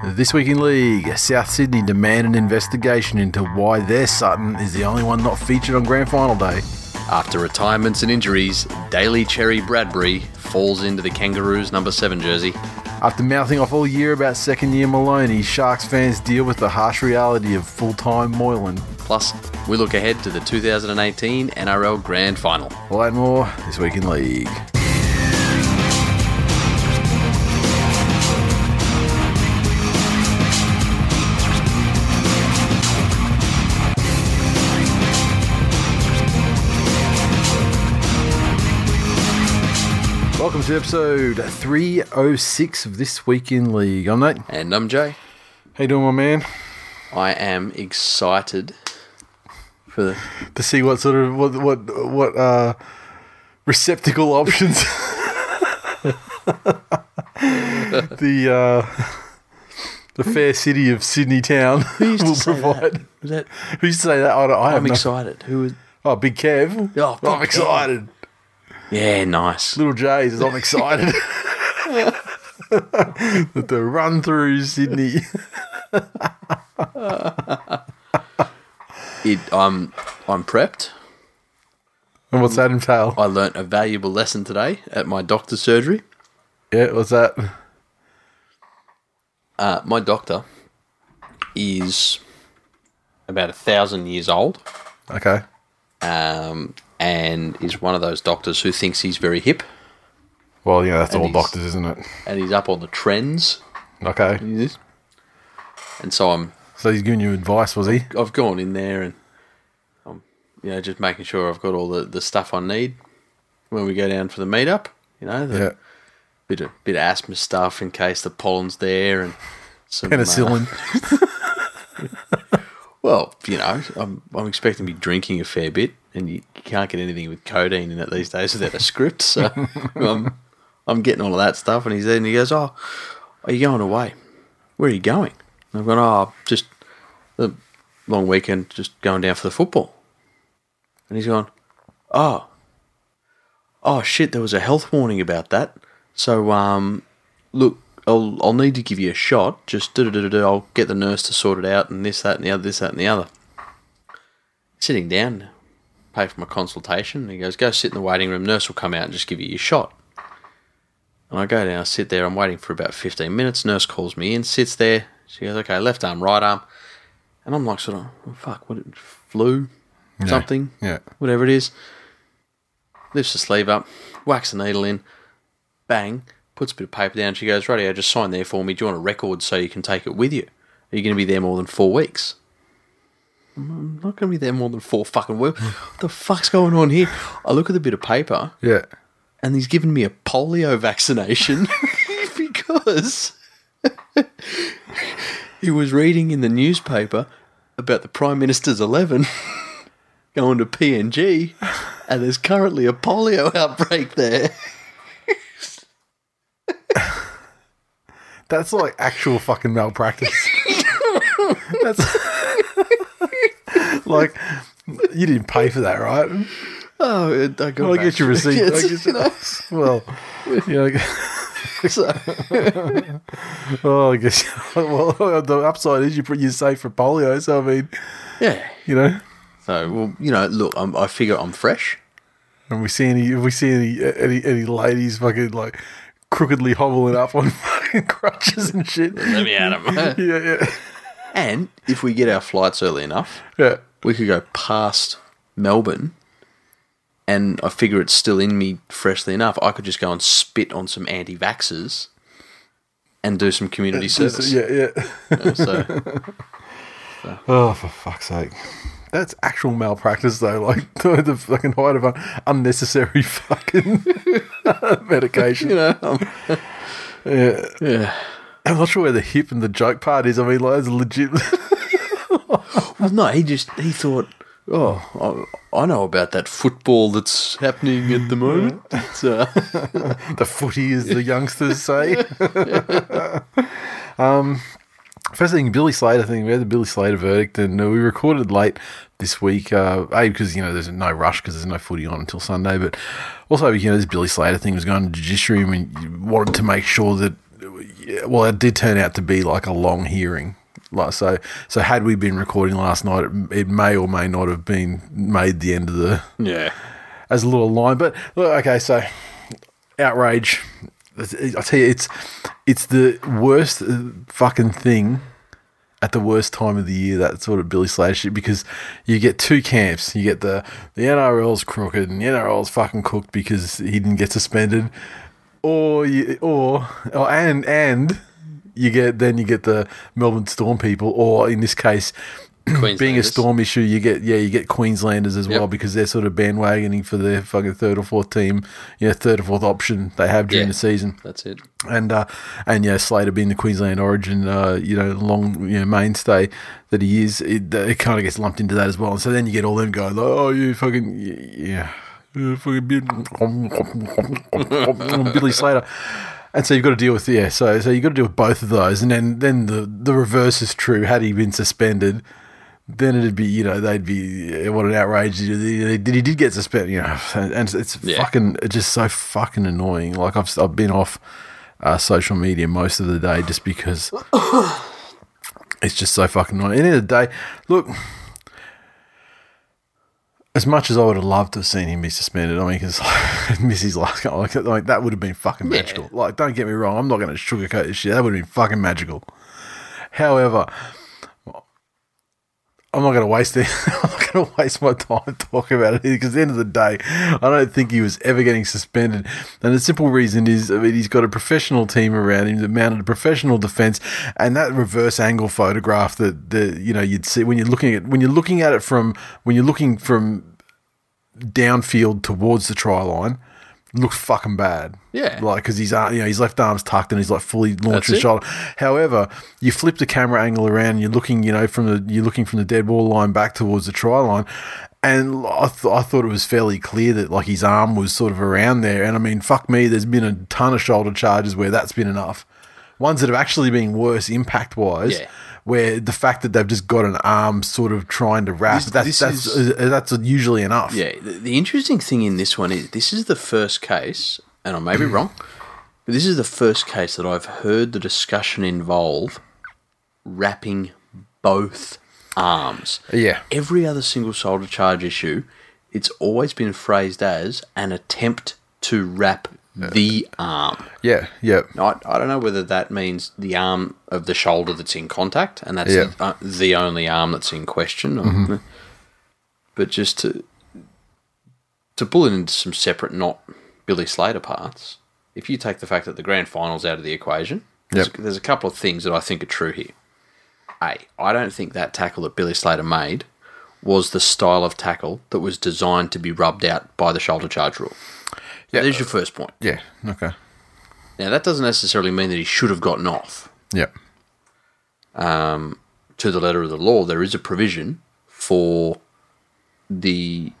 This week in league, South Sydney demand an investigation into why their Sutton is the only one not featured on grand final day. After retirements and injuries, Daly Cherry Bradbury falls into the Kangaroos number 7 jersey. After mouthing off all year about second year Maloney, Sharks fans deal with the harsh reality of full time Moylan. Plus, we look ahead to the 2018 NRL Grand Final. All that and more this week in league. Welcome to episode 306 of This Week in League. I'm Nate. And I'm Jay. How you doing, my man? I am excited for the. To see what sort of what what what uh, receptacle options the uh, the fair city of Sydney town will provide. Was that? Who used to say that? I, don't, I have I'm no- excited. Who was. Oh, Big Kev. Oh, Big I'm Kev. excited. Yeah, nice. Little J says I'm excited. The run through Sydney. It, I'm, I'm prepped. And what's that entail? I learnt a valuable lesson today at my doctor's surgery. Yeah, what's that? Uh, my doctor is about a thousand years old. Okay. um, and is one of those doctors who thinks he's very hip Well, yeah, that's And all doctors, isn't it? and he's up on the trends. Okay. And so I'm So he's giving you advice, was he? I've gone in there and I'm you know just making sure I've got all the, the stuff I need when we go down for the meetup. You know, the Yeah. bit of bit of asthma stuff in case the pollen's there and some uh, Penicillin. well, you know, I'm I'm expecting to be drinking a fair bit, and you can't get anything with codeine in it these days without a script. So I'm I'm getting all of that stuff, and he's there, and he goes, "Oh, are you going away? Where are you going?" And I've gone, "Oh, just a long weekend, just going down for the football." And he's gone, "Oh, oh shit, there was a health warning about that. So um, look, I'll I'll need to give you a shot. Just do da da. I'll get the nurse to sort it out, and this, that, and the other, this, that, and the other. Sitting down, pay for my consultation. He goes, go sit in the waiting room. Nurse will come out and just give you your shot. And I go down, I sit there. I'm waiting for about 15 minutes. Nurse calls me in, sits there. She goes, okay, left arm, right arm, and I'm like, sort of, oh, fuck, what? Flu, something, Yeah. whatever it is. Lifts the sleeve up, whacks the needle in, bang, puts a bit of paper down. She goes, Righty, just sign there for me. Do you want a record so you can take it with you? Are you going to be there more than four weeks? I'm not going to be there more than four fucking weeks. What the fuck's going on here? I look at the bit of paper Yeah. and he's given me a polio vaccination because he was reading in the newspaper about the Prime Minister's 11 going to PNG and there's currently a polio outbreak there. That's like actual fucking malpractice. That's like you didn't pay for that, right? Oh, I got I'll get your receipt. Yes, I guess- you know, Well, yeah. so- Oh, I guess. Well, the upside is you put you safe for polio. So I mean, yeah. you know, So, well, you know, look, I'm, I figure I'm fresh. and we see any, if we see any, any, any ladies fucking like crookedly hobbling up on fucking crutches and shit. Let me at him. Yeah, yeah, and if we get our flights early enough, yeah. we could go past Melbourne, and I figure it's still in me freshly enough. I could just go and spit on some anti-vaxxers and do some community service. Yeah, yeah. You know, so Oh, for fuck's sake. That's actual malpractice, though. Like the fucking height of un- unnecessary fucking medication. You know, um, Yeah. yeah. I'm not sure where the hip and the joke part is. I mean, like, it's legit. Well, no, he just he thought, oh, I, I know about that football that's happening at the moment. Uh, the footy, as the youngsters say. um, first thing, Billy Slater thing. We had the Billy Slater verdict, and uh, we recorded late this week. Uh, a because you know there's no rush because there's no footy on until Sunday, but also you know this Billy Slater thing was going to the judiciary, and you wanted to make sure that. Well, it did turn out to be like a long hearing. Like so, so had we been recording last night, it, it may or may not have been made the end of the yeah. as a little line. But look, okay, so outrage. I tell you, it's it's the worst uh, fucking thing at the worst time of the year. That sort of Billy Slater shit because you get two camps. You get the the NRL's crooked and the NRL's fucking cooked because he didn't get suspended, or you or, or and and you get then you get the Melbourne Storm people, or in this case, being a storm issue, you get yeah, you get Queenslanders as well because they're sort of bandwagoning for their fucking third or fourth team, you know, third or fourth option they have during Yeah. the season. That's it. And uh, and yeah, Slater being the Queensland origin, uh, you know, long you know mainstay that he is, it, it kind of gets lumped into that as well. And so then you get all them going, like, oh, you fucking yeah, you fucking Billy- Billy Slater. And so you've got to deal with yeah, so so you've got to deal with both of those, and then then the the reverse is true. Had he been suspended, then it'd be you know they'd be eh, what an outrage. He he did get suspended, you know, and it's Yeah. fucking it's just so fucking annoying. Like I've I've been off uh, social media most of the day just because it's just so fucking annoying. At the end of the day, look. As much as I would have loved to have seen him be suspended, I mean, because miss his last goal, like, like that would have been fucking Yeah. magical. Like, don't get me wrong, I'm not going to sugarcoat this shit. That would have been fucking magical. However, I'm not going to waste it. I'm not going to waste my time talking about it because at the end of the day, I don't think he was ever getting suspended. And the simple reason is, I mean, he's got a professional team around him that mounted a professional defense, and that reverse angle photograph that the you know you'd see when you're looking at when you're looking at it from when you're looking from downfield towards the try line. Looks fucking bad. Yeah. like because he's you know his left arm's tucked and he's like fully launched his shoulder. However, you flip the camera angle around, and you're looking, you know, from the you're looking from the dead ball line back towards the try line, and I, th- I thought it was fairly clear that like his arm was sort of around there. And I mean, fuck me, there's been a ton of shoulder charges where that's been enough. Ones that have actually been worse impact wise. Yeah. Where the fact that they've just got an arm sort of trying to wrap, This- that's this that's is- uh, that's usually enough. Yeah, the, the interesting thing in this one is this is the first case, and I may be wrong, but this is the first case that I've heard the discussion involve wrapping both arms. Yeah. Every other single shoulder charge issue, it's always been phrased as an attempt to wrap the arm. Yeah, yeah. I, I don't know whether that means the arm of the shoulder that's in contact, and that's Yeah. uh, the only arm that's in question. or- But just to to pull it into some separate, not Billy Slater parts. If you take the fact that the grand final's out of the equation, there's, Yep. there's a couple of things that I think are true here. A, I don't think that tackle that Billy Slater made was the style of tackle that was designed to be rubbed out by the shoulder charge rule. Yeah. There's your first point. Yeah. Okay. Now, that doesn't necessarily mean that he should have gotten off. Yeah. Um, to the letter of the law, there is a provision for the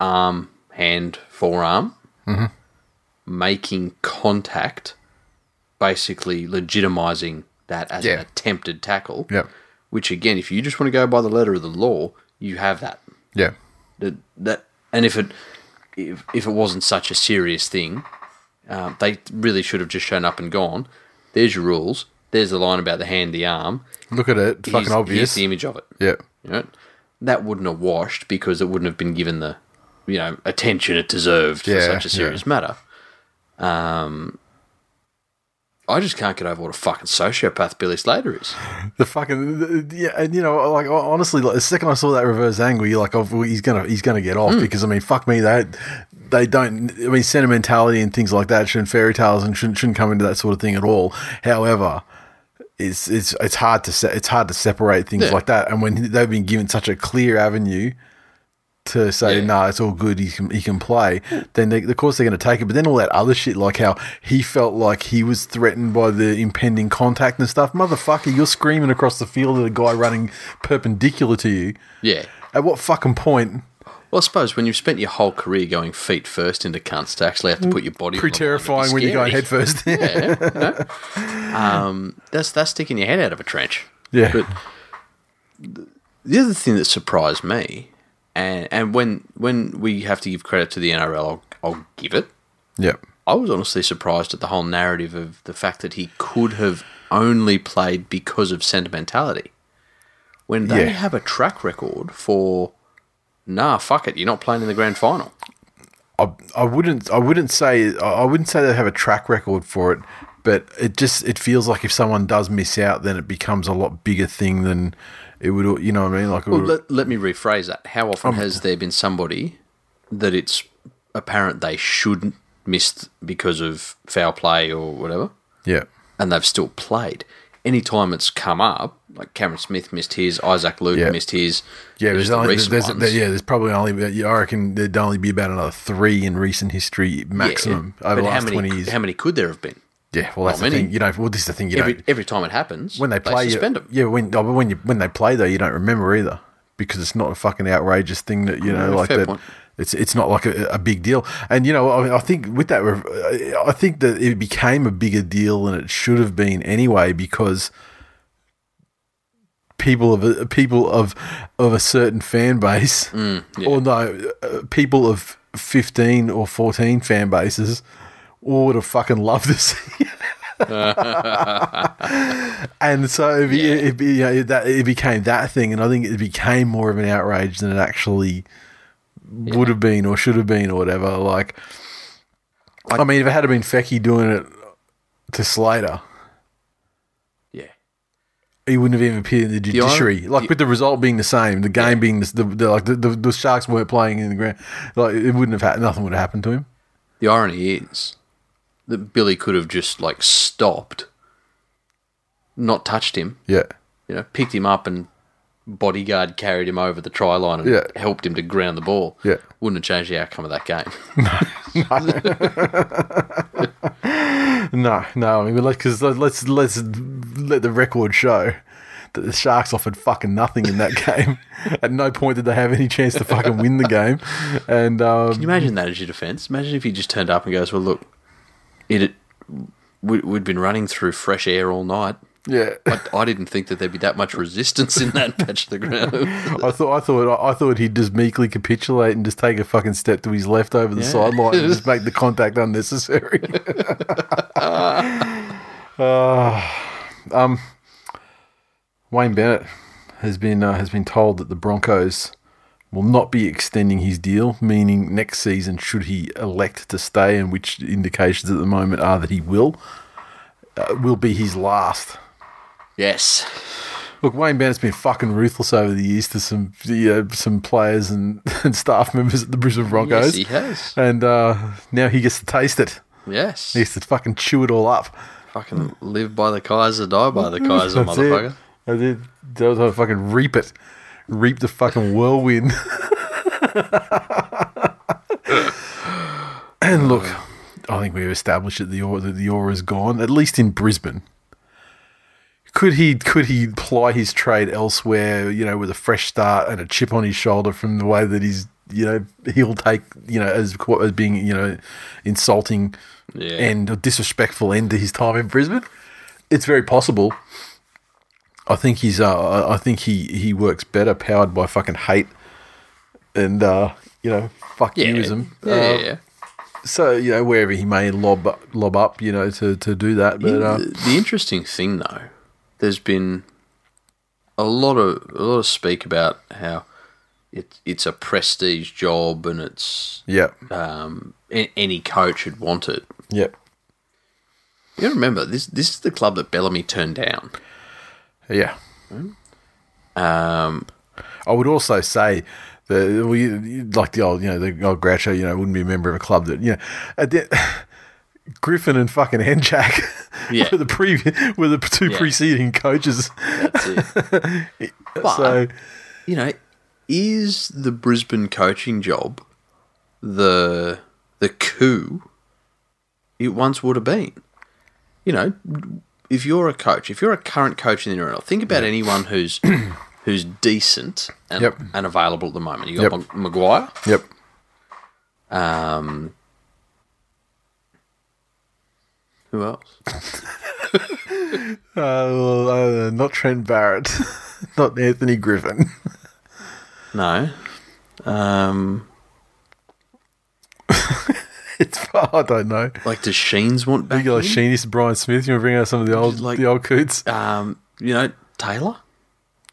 arm, hand, forearm making contact, basically legitimizing that as Yeah. an attempted tackle. Yep. Which, again, if you just want to go by the letter of the law, you have that. Yeah. That, that and if it if, if it wasn't such a serious thing, uh, they really should have just shown up and gone. There's your rules. There's the line about the hand, the arm. Look at it. It's Here's- fucking obvious. Here's the image of it. yeah. You know, that wouldn't have washed because it wouldn't have been given the you know attention it deserved for such a serious matter. Um, I just can't get over what a fucking sociopath Billy Slater is. The fucking the- yeah, and you know, like honestly, like the second I saw that reverse angle, you're like, oh, he's gonna he's gonna get off hmm. because I mean, fuck me, they they don't. I mean, sentimentality and things like that shouldn't fairy tales and shouldn't shouldn't come into that sort of thing at all. However, it's it's it's hard to se- it's hard to separate things Yeah. like that. And when they've been given such a clear avenue to say, Yeah. "No, it's all good. He can he can play," then they, of course they're going to take it. But then all that other shit, like how he felt like he was threatened by the impending contact and stuff. Motherfucker, you're screaming across the field at a guy running perpendicular to you. Yeah. At what fucking point? Well, I suppose when you've spent your whole career going feet first into cunts to actually have to put your body Pretty terrifying when you're going head first. Yeah, um, that's that's sticking your head out of a trench. yeah. But the other thing that surprised me, and and when when we have to give credit to the NRL, I'll, I'll give it. Yep. I was honestly surprised at the whole narrative of the fact that he could have only played because of sentimentality. When they Yeah. have a track record for, nah, fuck it, you're not playing in the grand final. I, I wouldn't I wouldn't say I wouldn't say they have a track record for it, but it just it feels like if someone does miss out, then it becomes a lot bigger thing than it would. You know what I mean? Like, Well, let, let me rephrase that. How often um, has there been somebody that it's apparent they shouldn't missed because of foul play or whatever, yeah, and they've still played? Anytime it's come up, like Cameron Smith missed his, Isaac Luke Yeah. missed his. yeah. there's There's the only recent there's, ones. yeah. There's probably only I reckon there'd only be about another three in recent history maximum Yeah, over the last many, twenty years. How many could there have been? Yeah, well that's not the many. thing. You know, well this is the thing. You Every, know, every time it happens, when they play, you, suspend them. yeah. When oh, but when you when they play though, you don't remember either because it's not a fucking outrageous thing that you know Yeah, like fair that. point. It's it's not like a, a big deal, and you know I, I think with that, uh, I think that it became a bigger deal than it should have been anyway because people of a, people of of a certain fan base, Mm, or no, uh, people of fifteen or fourteen fan bases, all would have fucking loved to see. and so it, be, Yeah. it, you know, that it became that thing, and I think it became more of an outrage than it actually would have been or should have been or whatever. Like, I mean, if it had been Fecky doing it to Slater, Yeah. he wouldn't have even appeared in the judiciary. like the- with the result being the same, the game being the, the, the like the, the, the Sharks weren't playing in the ground. Like it wouldn't have had nothing would have happened to him. The irony is that Billy could have just like stopped, not touched him, Yeah, you know, picked him up and bodyguard carried him over the try line and Yeah. helped him to ground the ball. Yeah. Wouldn't have changed the outcome of that game. no, no. I mean, because let's let's let the record show that the Sharks offered fucking nothing in that game. At no point did they have any chance to fucking win the game. And um, Can you imagine that as your defence? Imagine if he just turned up and goes, "Well, look, it, it we, we'd been running through fresh air all night. yeah, I, I didn't think that there'd be that much resistance in that patch of the ground." I thought I thought I thought he'd just meekly capitulate and just take a fucking step to his left over the Yeah. sideline and just make the contact unnecessary. Uh, um, Wayne Bennett has been uh, has been told that the Broncos will not be extending his deal, meaning next season should he elect to stay, and which indications at the moment are that he will, uh, will be his last. yes, Look, Wayne Bennett's been fucking ruthless over the years to some you know, some players and, and staff members at the Brisbane Broncos. yes, he has. And uh, now he gets to taste it. Yes, He gets to fucking chew it all up. fucking live by the Kaiser, die by the Kaiser, motherfucker. it. I did. That was how I fucking reap it. Reap the fucking whirlwind. and look, I think we've established that the aura, that the aura is gone, at least in Brisbane. Could he could he ply his trade elsewhere, you know, with a fresh start and a chip on his shoulder from the way that he's, you know, he'll take, you know, as as being, you know, insulting Yeah. and a disrespectful end to his time in Brisbane? It's very possible. I think he's uh, I- think he he works better powered by fucking hate and uh, you know, fuck Yeah, youism. yeah, Uh, yeah, yeah. So, you know, wherever he may lob lob up, you know, to, to do that. But uh, the, the interesting thing, though, there's been a lot of a lot of speak about how it, it's a prestige job and it's yeah. um, any coach would want it. Yep. You remember this. This is the club that Bellamy turned down. Yeah. Um, I would also say that we like the old, you know, the old Groucho, you know, wouldn't be a member of a club that, you know, at the, Griffin and fucking Henjak Yeah. were the previous were the two Yeah. preceding coaches. That's it. But, so you know, is the Brisbane coaching job the the coup it once would have been? You know, if you're a coach, if you're a current coach in the NRL, think about anyone who's who's decent and, Yep. and available at the moment. You got Yep. Mag- Maguire, yep. um, who else? Uh, uh, not Trent Barrett, not Anthony Griffin. No, um, It's I don't know. like does Sheens want back? You got like in? Sheenis, Brian Smith. You want to bring out some of the old Like- the old coots? Um, you know Taylor.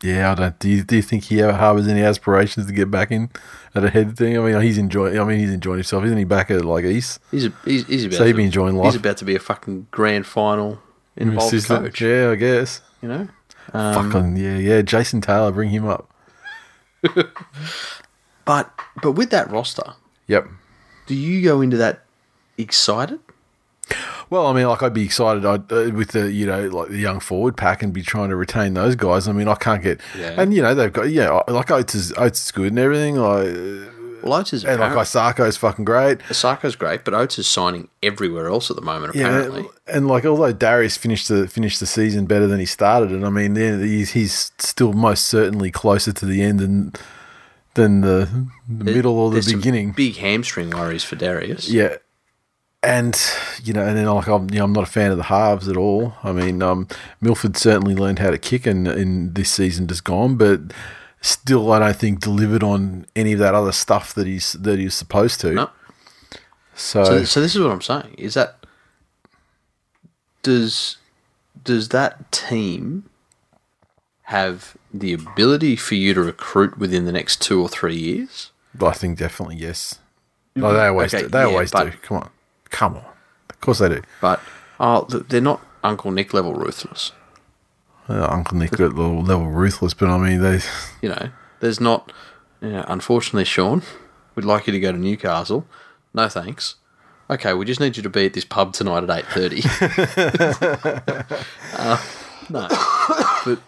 Yeah, I don't. Do you, do you think he ever harbours any aspirations to get back in at a head thing? I mean, he's enjoying. I mean, he's enjoying himself, isn't he? Back at like East, He's a, he's, he's about So to, be enjoying life. He's about to be a fucking grand final involved Assistant. coach. Yeah, I guess. You know, um, Fucking yeah, yeah. Jason Taylor, bring him up. but but with that roster, Yep. Do you go into that excited? Well, I mean, like I'd be excited I'd, uh, with the you know like the young forward pack and be trying to retain those guys. I mean, I can't get Yeah. and you know they've got yeah like Oates is Oates is good and everything. Like Well, Oates is and like Isako's fucking great. Osaka's great, but Oates is signing everywhere else at the moment. Yeah, Apparently, and like although Darius finished the finished the season better than he started, and I mean he's he's still most certainly closer to the end than than the, the middle or the beginning. big hamstring worries for Darius. Yeah. And you know, and then like I'm, you know, I'm not a fan of the halves at all. I mean, um, Milford certainly learned how to kick in, in this season just gone, but still, I don't think delivered on any of that other stuff that he's that he's supposed to. No. So, So, so this is what I'm saying: is that does does that team have the ability for you to recruit within the next two or three years? I think definitely yes. No, they always Okay, do. They yeah, always but- do. Come on, come on. Of course they do. But oh, they're not Uncle Nick level ruthless. Uh, Uncle Nick level, level ruthless, but I mean they. You know, there's not. You know, unfortunately, Sean, we'd like you to go to Newcastle. No thanks. Okay, we just need you to be at this pub tonight at eight thirty. uh, no, but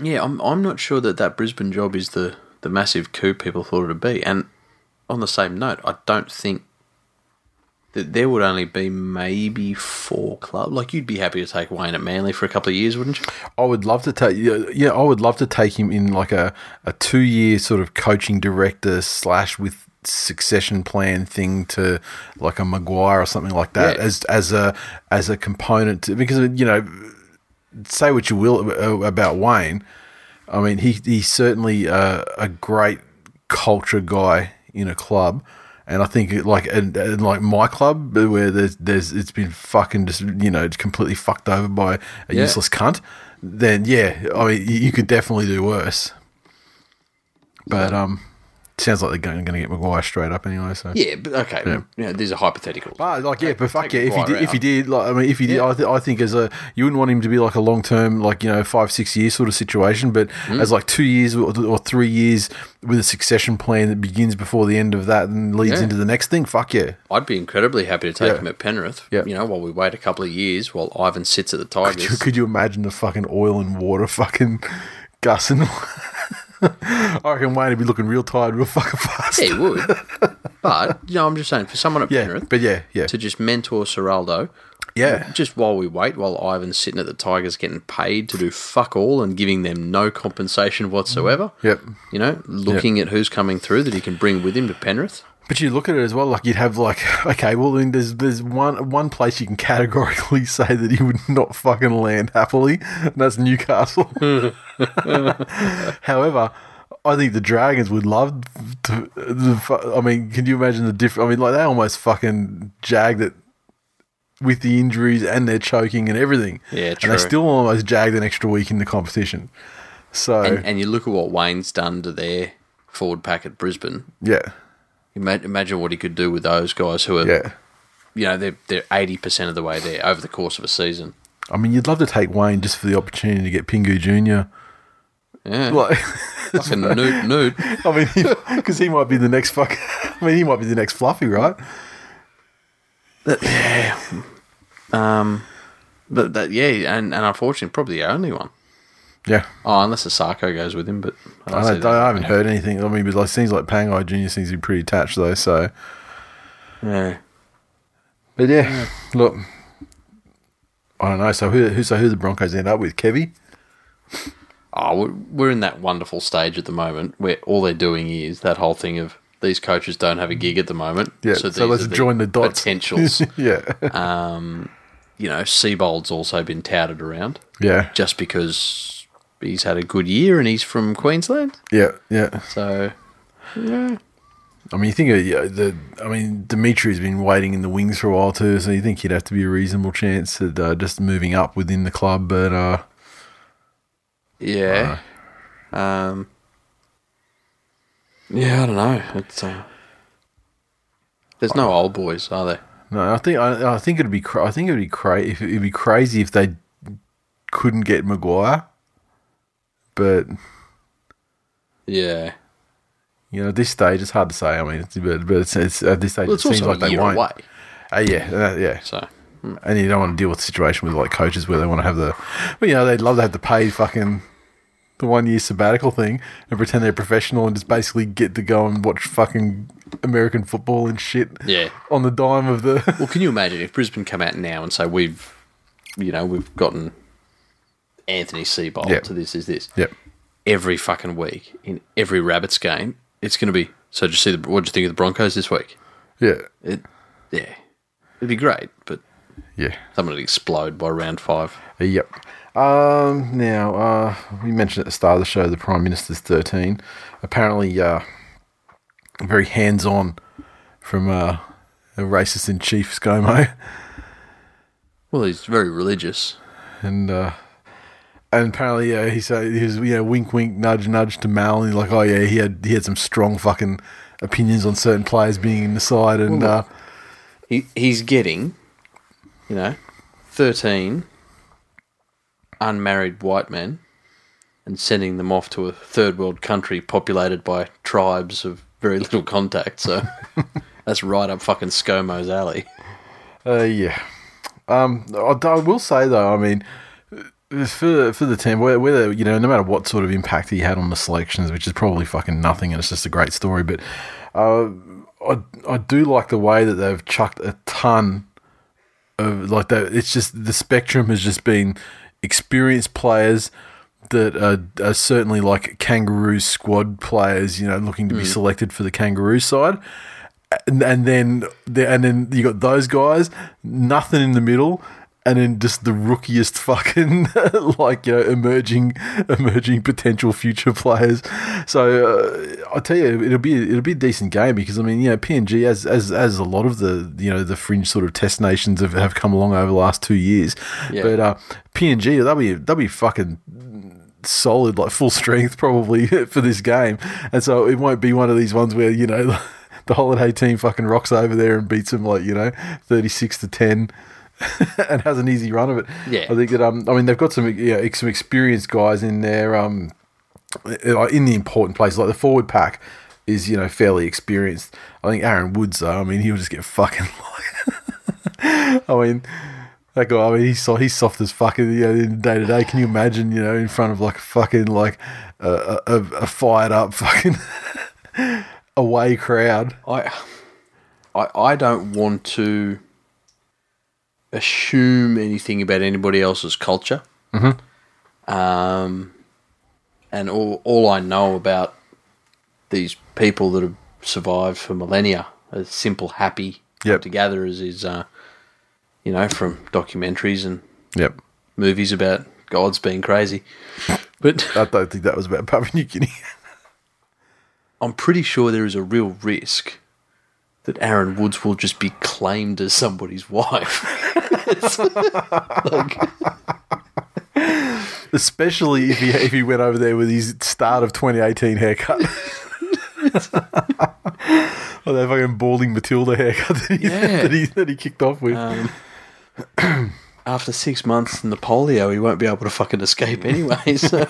yeah, I'm I'm not sure that that Brisbane job is the the massive coup people thought it'd be. And on the same note, I don't think that there would only be maybe four clubs. Like you'd be happy to take Wayne at Manly for a couple of years, wouldn't you? I would love to take yeah, yeah, I would love to take him in like a, a two year sort of coaching director slash with succession plan thing to like a Maguire or something like that Yeah. as as a as a component to, because you know say what you will about Wayne I mean he he's certainly a, a great culture guy in a club and I think it, like and, and like my club where there's there's it's been fucking just you know completely fucked over by a Yeah. useless cunt then yeah I mean you- you could definitely do worse but um sounds like they're going, to get Maguire straight up anyway so Yeah, but okay. You know, these are hypotheticals. but like yeah, but fuck yeah, if he did, if he did, like I mean, if he did, Yeah. I, th- I think as a you wouldn't want him to be like a long term, like you know, five six year sort of situation, but Hmm. as like two years or, or three years with a succession plan that begins before the end of that and leads Yeah. into the next thing. Fuck yeah, I'd be incredibly happy to take Yeah. him at Penrith. Yeah. You know, while we wait a couple of years while Ivan sits at the could you, Tigers. could you imagine the fucking oil and water fucking gussing? I reckon Wayne would be looking real tired, real fucking fast. yeah, he would. but you know, I'm just saying for someone at Yeah, Penrith but yeah, yeah, to just mentor Seraldo. yeah. Just while we wait, while Ivan's sitting at the Tigers getting paid to do fuck all and giving them no compensation whatsoever. Yep. You know, looking at who's coming through that he can bring with him to Penrith. But you look at it as well, like you'd have like, okay, well then there's there's one one place you can categorically say that he would not fucking land happily, and that's Newcastle. Hmm. However, I think the Dragons would love to. The, I mean, can you imagine the difference? I mean, like they almost fucking jagged it with the injuries and their choking and everything. Yeah, true. And they still almost jagged an extra week in the competition. So And, and you look at what Wayne's done to their forward pack at Brisbane. yeah, Imagine what he could do with those guys who are, yeah. you know, they're they're eighty percent of the way there over the course of a season. I mean, you'd love to take Wayne just for the opportunity to get Pingu Junior. Yeah, Like, fucking nude, nude. I mean, because he might be the next fuck. I mean, he might be the next Fluffy, right? Yeah. Um, But that, yeah, and, and unfortunately, probably the only one. Yeah. Oh, unless Asako goes with him, but I, don't I, don't. I haven't heard anything. I mean, but like seems like Pangai Junior seems to be pretty attached though. So, Yeah. but yeah, look, I don't know. So who who so who the Broncos end up with? Kevy. Oh, we're, in that wonderful stage at the moment where all they're doing is that whole thing of these coaches don't have a gig at the moment. Yeah. So, these let's join the dots. Potentials. yeah. Um, you know, Seibold's also been touted around yeah. just because he's had a good year and he's from Queensland. Yeah. Yeah. So, yeah. I mean, you think of yeah, the. I mean, Dimitri's been waiting in the wings for a while too, so you think he'd have to be a reasonable chance at uh, just moving up within the club. But uh, yeah. Um, yeah, I don't know. It's uh, There's no old boys, are there? no, I think I, I think it'd be cra- I think it'd be crazy if it'd be crazy if they couldn't get Maguire. But Yeah. you know, at this stage, it's hard to say. I mean, it's, but, but it's, it's at this stage, Well, it seems like they won't. away. Uh, yeah, uh, yeah. So, And you don't want to deal with a situation with like coaches where they want to have the, well, you know, they'd love to have the paid fucking the one year sabbatical thing and pretend they're professional and just basically get to go and watch fucking American football and shit. Yeah. On the dime of the. well, can you imagine if Brisbane come out now and say we've, you know, we've gotten Anthony Seibold Yep. to this is this yep. every fucking week in every Rabbits game. It's going to be. So, did you see the? What do you think of the Broncos this week? Yeah. It, yeah, it'd be great, but Yeah. someone would explode by round five. Yep. Um, now, uh, we mentioned at the start of the show the Prime Minister's 13. Apparently, uh, very hands on from uh, a racist in chief, ScoMo. Well, he's very religious. And, uh, and apparently, yeah, he said he was, you know, wink, wink, nudge, nudge to Mal. And he's like, oh, yeah, he had he had some strong fucking opinions on certain players being in the side. And, uh, He he's getting, you know, thirteen unmarried white men, and sending them off to a third world country populated by tribes of very little contact. So that's right up fucking ScoMo's alley. Uh, yeah. Um, I, I will say though, I mean, for for the team, whether, you know, no matter what sort of impact he had on the selections, which is probably fucking nothing, and it's just a great story. But uh, I I do like the way that they've chucked a ton of like that. It's just the spectrum has just been experienced players that are, are certainly like kangaroo squad players, you know, looking to be selected for the kangaroo side and, and then the, and then you got those guys, nothing in the middle, and then just the rookiest fucking like you know emerging emerging potential future players. So uh, I tell you, it'll be it'll be a decent game because I mean you know PNG as as as a lot of the you know the fringe sort of test nations have, have come along over the last two years, Yeah. but uh, PNG they'll be they'll be fucking solid, like full strength probably for this game. And so it won't be one of these ones where, you know, the holiday team fucking rocks over there and beats them like, you know, 36 to 10 and has an easy run of it. Yeah. I think that, um, I mean, they've got some, know, some experienced guys in there, um, in the important places. Like the forward pack is, you know, fairly experienced. I think Aaron Woods, though, I mean, he'll just get fucking like, I mean, that guy, I mean, he's so, he's soft as fucking, you know, in day to day. Can you imagine, you know, in front of like a fucking, like a, a, a fired up fucking away crowd? I, I, I don't want to assume anything about anybody else's culture. Mm-hmm. Um, and all, all I know about these people that have survived for millennia as simple, happy Yep. to gatherers is, uh, you know, from documentaries and Yep. movies about gods being crazy. But I don't think that was about Papua New Guinea. I'm pretty sure there is a real risk that Aaron Woods will just be claimed as somebody's wife. Like, Especially if he if he went over there with his start of 2018 haircut. or that fucking balding Matilda haircut that he, Yeah. that he, that he kicked off with. Um, after six months in the polio, he won't be able to fucking escape anyway. So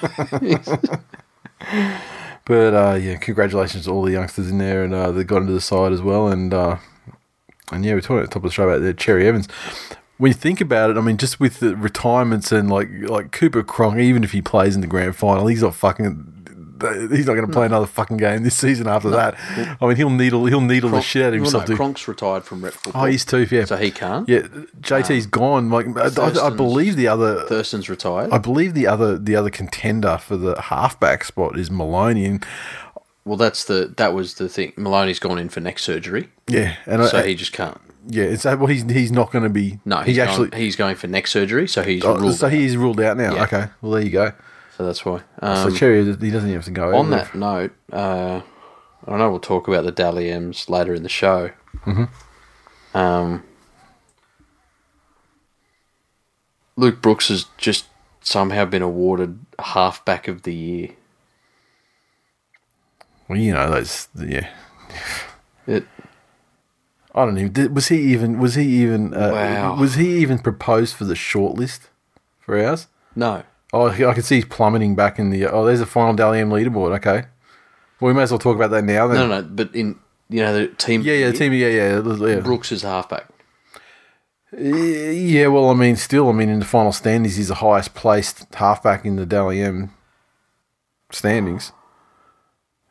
But uh, yeah, congratulations to all the youngsters in there, and uh, they got into the side as well. And uh, and yeah, we're talking at the top of the show about the Cherry Evans. when you think about it, I mean, just with the retirements and like like Cooper Cronk, even if he plays in the grand final, he's not fucking. He's not going to play another fucking game this season after that. I mean, he'll needle he'll needle the shit out of well, himself. no, Cronk's retired from rep football. oh, he's too, yeah. So he can't. Yeah, JT's gone. Like I, I, believe the other, Thurston's retired. I believe the other, the other contender for the halfback spot is Maloney. And well, that's the that was the thing. Maloney's gone in for neck surgery, yeah, and so I, he just can't. yeah, that what he's he's not going to be? No, he he's actually. going, he's going for neck surgery, so he's oh, ruled. so out. he ruled out now. Yeah. Okay, well there you go. So that's why. So Um, Cherry, he doesn't even have to go. on that note, uh, I know we'll talk about the Dally M's later in the show. Mm-hmm. Um, Luke Brooks has just somehow been awarded halfback of the year. well, you know, that's yeah. It, I don't even. Was he even? Was he even? Uh, Wow. Was he even proposed for the shortlist for ours? no, Oh, I can see he's plummeting back in the. Oh, there's a final Dally M leaderboard. Okay. Well, we may as well talk about that now. Then. no, no, but in you know the team. Yeah, yeah, the team. Yeah, yeah, yeah. Brooks is halfback. Yeah, well, I mean, still, I mean, in the final standings, he's the highest placed halfback in the Dally M standings.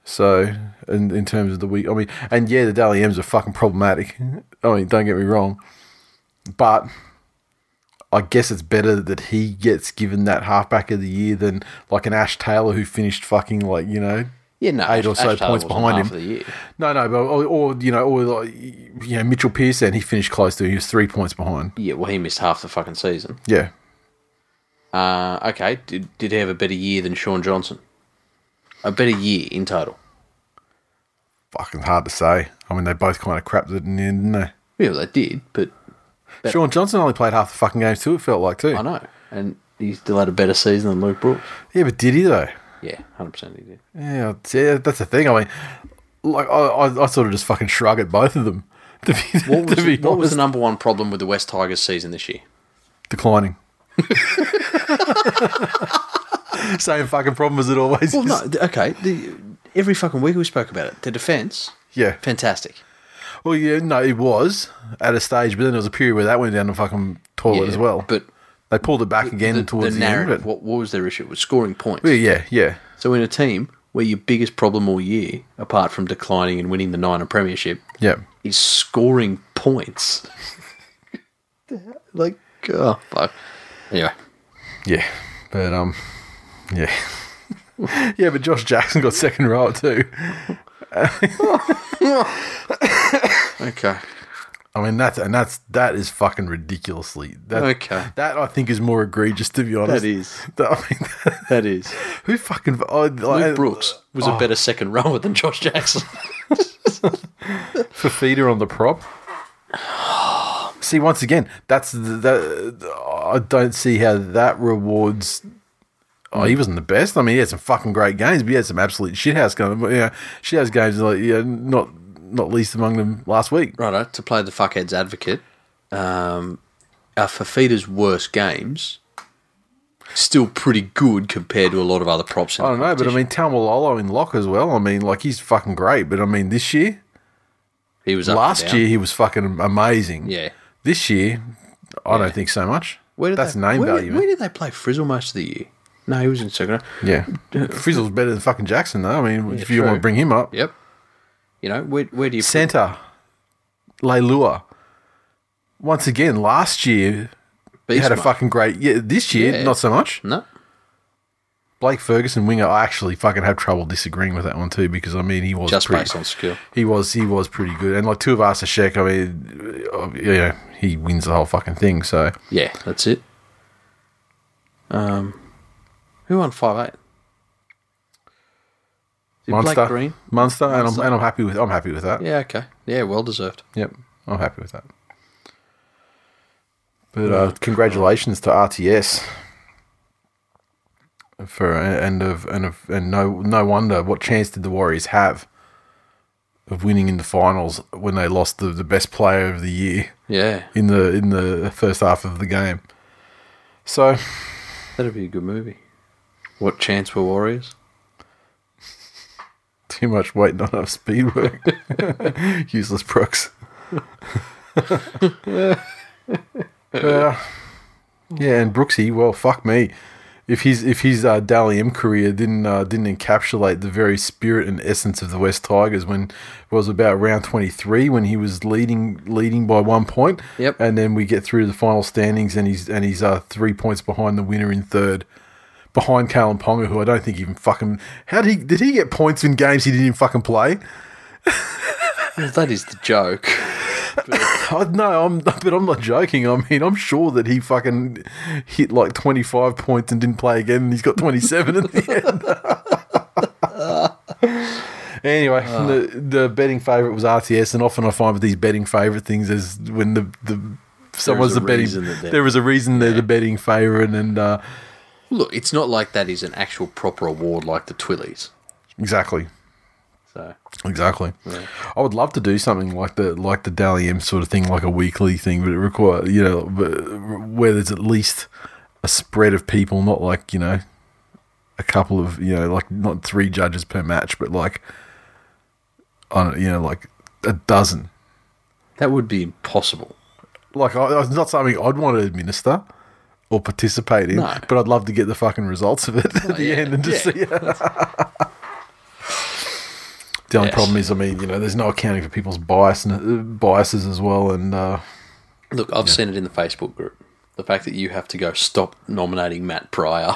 So, in, in terms of the week, I mean, and yeah, the Dally M's are fucking problematic. I mean, don't get me wrong. But I guess it's better that he gets given that halfback of the year than like an Ash Taylor who finished fucking like, you know, Yeah, no, eight or so Ash points behind him. of the year. No, no, but or, or you know, or like, you know, Mitchell Pearson, he finished close to. Him. He was three points behind. Yeah, well, he missed half the fucking season. Yeah, Uh, okay, did, did he have a better year than Shaun Johnson? A better year in total. fucking hard to say. I mean, they both kind of crapped it in the end, didn't they? Yeah, well, they did, but they? Shaun Johnson only played half the fucking games too. It felt like too. I know. And he still had a better season than Luke Brooks. Yeah, but did he though? Yeah, 100% he did. Yeah, yeah, that's the thing. I mean, like I, I, I sort of just fucking shrug at both of them. To be, What was, to be what was the number one problem with the West Tigers season this year? declining. Same fucking problem as it always Well, is. no, okay. The, every fucking week we spoke about it. The defence, Yeah. fantastic. Well, yeah, no, it was at a stage, but then there was a period where that went down the fucking toilet Yeah, as well. But they pulled it back again the, towards the the, end. But, what, what was their issue? It was scoring points. yeah, yeah, yeah. So in a team where your biggest problem all year, apart from declining and winning the Niner Premiership, Yeah. is scoring points. like, oh, fuck. Anyway, Yeah, but um, yeah, yeah. But Josh Jackson got second row too. okay. I mean that's and that's that is fucking ridiculously. That, Okay. that I think is more egregious to be honest. That is. That- I mean, That is. who fucking oh, Luke Brooks was a oh. better second rower than Josh Jackson. for feeder on the prop? See, once again, that's that. I don't see how that rewards. Oh, he wasn't the best. I mean, he had some fucking great games, but he had some absolute shithouse games. But yeah, shithouse games, like yeah, not not least among them last week. Righto, to play the fuckhead's advocate, um, our Fifita's worst games still pretty good compared to a lot of other props. In I don't know, but I mean, Taumalolo in lock as well. I mean, like he's fucking great. But I mean, this year, he was last year he was fucking amazing. Yeah. This year, I don't think so much. Where did That's they, name where, value. Where did they play Frizell most of the year? No, he was in second. Yeah, Frizell's better than fucking Jackson, though. I mean, if you true. want to bring him up, Yep. You know where? Where do you? Centre, Leilua. Once again, last year he had a Beast fucking great. Yeah, this year Yeah. not so much. No. Blake Ferguson winger. I actually fucking have trouble disagreeing with that one too because I mean he was Just pretty, based on skill. He was he was pretty good, and like Tuivasa-Sheck. I mean, uh, yeah, he wins the whole fucking thing. So Yeah, that's it. Um, who won five eight? Munster, Blake Green. Munster, and I'm and I'm happy with I'm happy with that. Yeah, okay. Yeah, well deserved. Yep, I'm happy with that. But uh, congratulations to RTS for and of and of and no no wonder what chance did the Warriors have of winning in the finals when they lost the, the best player of the year Yeah, in the in the first half of the game. So that'd be a good movie. What chance were Warriors? Too much weight, not enough speed work. Useless Brooks. Uh, yeah, and Brooksy, well, fuck me. If his if his uh, Dally M career didn't uh, didn't encapsulate the very spirit and essence of the West Tigers when it was about round twenty three when he was leading leading by one point. Yep. And then we get through to the final standings and he's and he's uh, three points behind the winner in third. Behind Kalyn Ponga, who I don't think even fucking how did he did he get points in games he didn't even fucking play? Well, that is the joke. I, no, I'm, but I'm not joking. I mean, I'm sure that he fucking hit like 25 points and didn't play again, and he's got 27 at the end. anyway, the the betting favourite was RTS, and often I find with these betting favourite things is when the the someone's the betting. reason that they're- There is a reason they're the betting favourite, and uh, Look, it's not like that is an actual proper award like the Twillies. exactly. So Exactly. I would love to do something like the like the Dally M sort of thing, like a weekly thing, but it require you know where there's at least a spread of people, not like you know a couple of you know like not three judges per match, but like on you know like a dozen. that would be impossible. Like I, it's not something I'd want to administer or participate in, No. but I'd love to get the fucking results of it at the yeah, end and just yeah. see it. The only Yes. problem is, I mean, you know, there's no accounting for people's bias and uh, biases as well, and uh, Look, I've seen it in the Facebook group. The fact that you have to go stop nominating Matt Prior.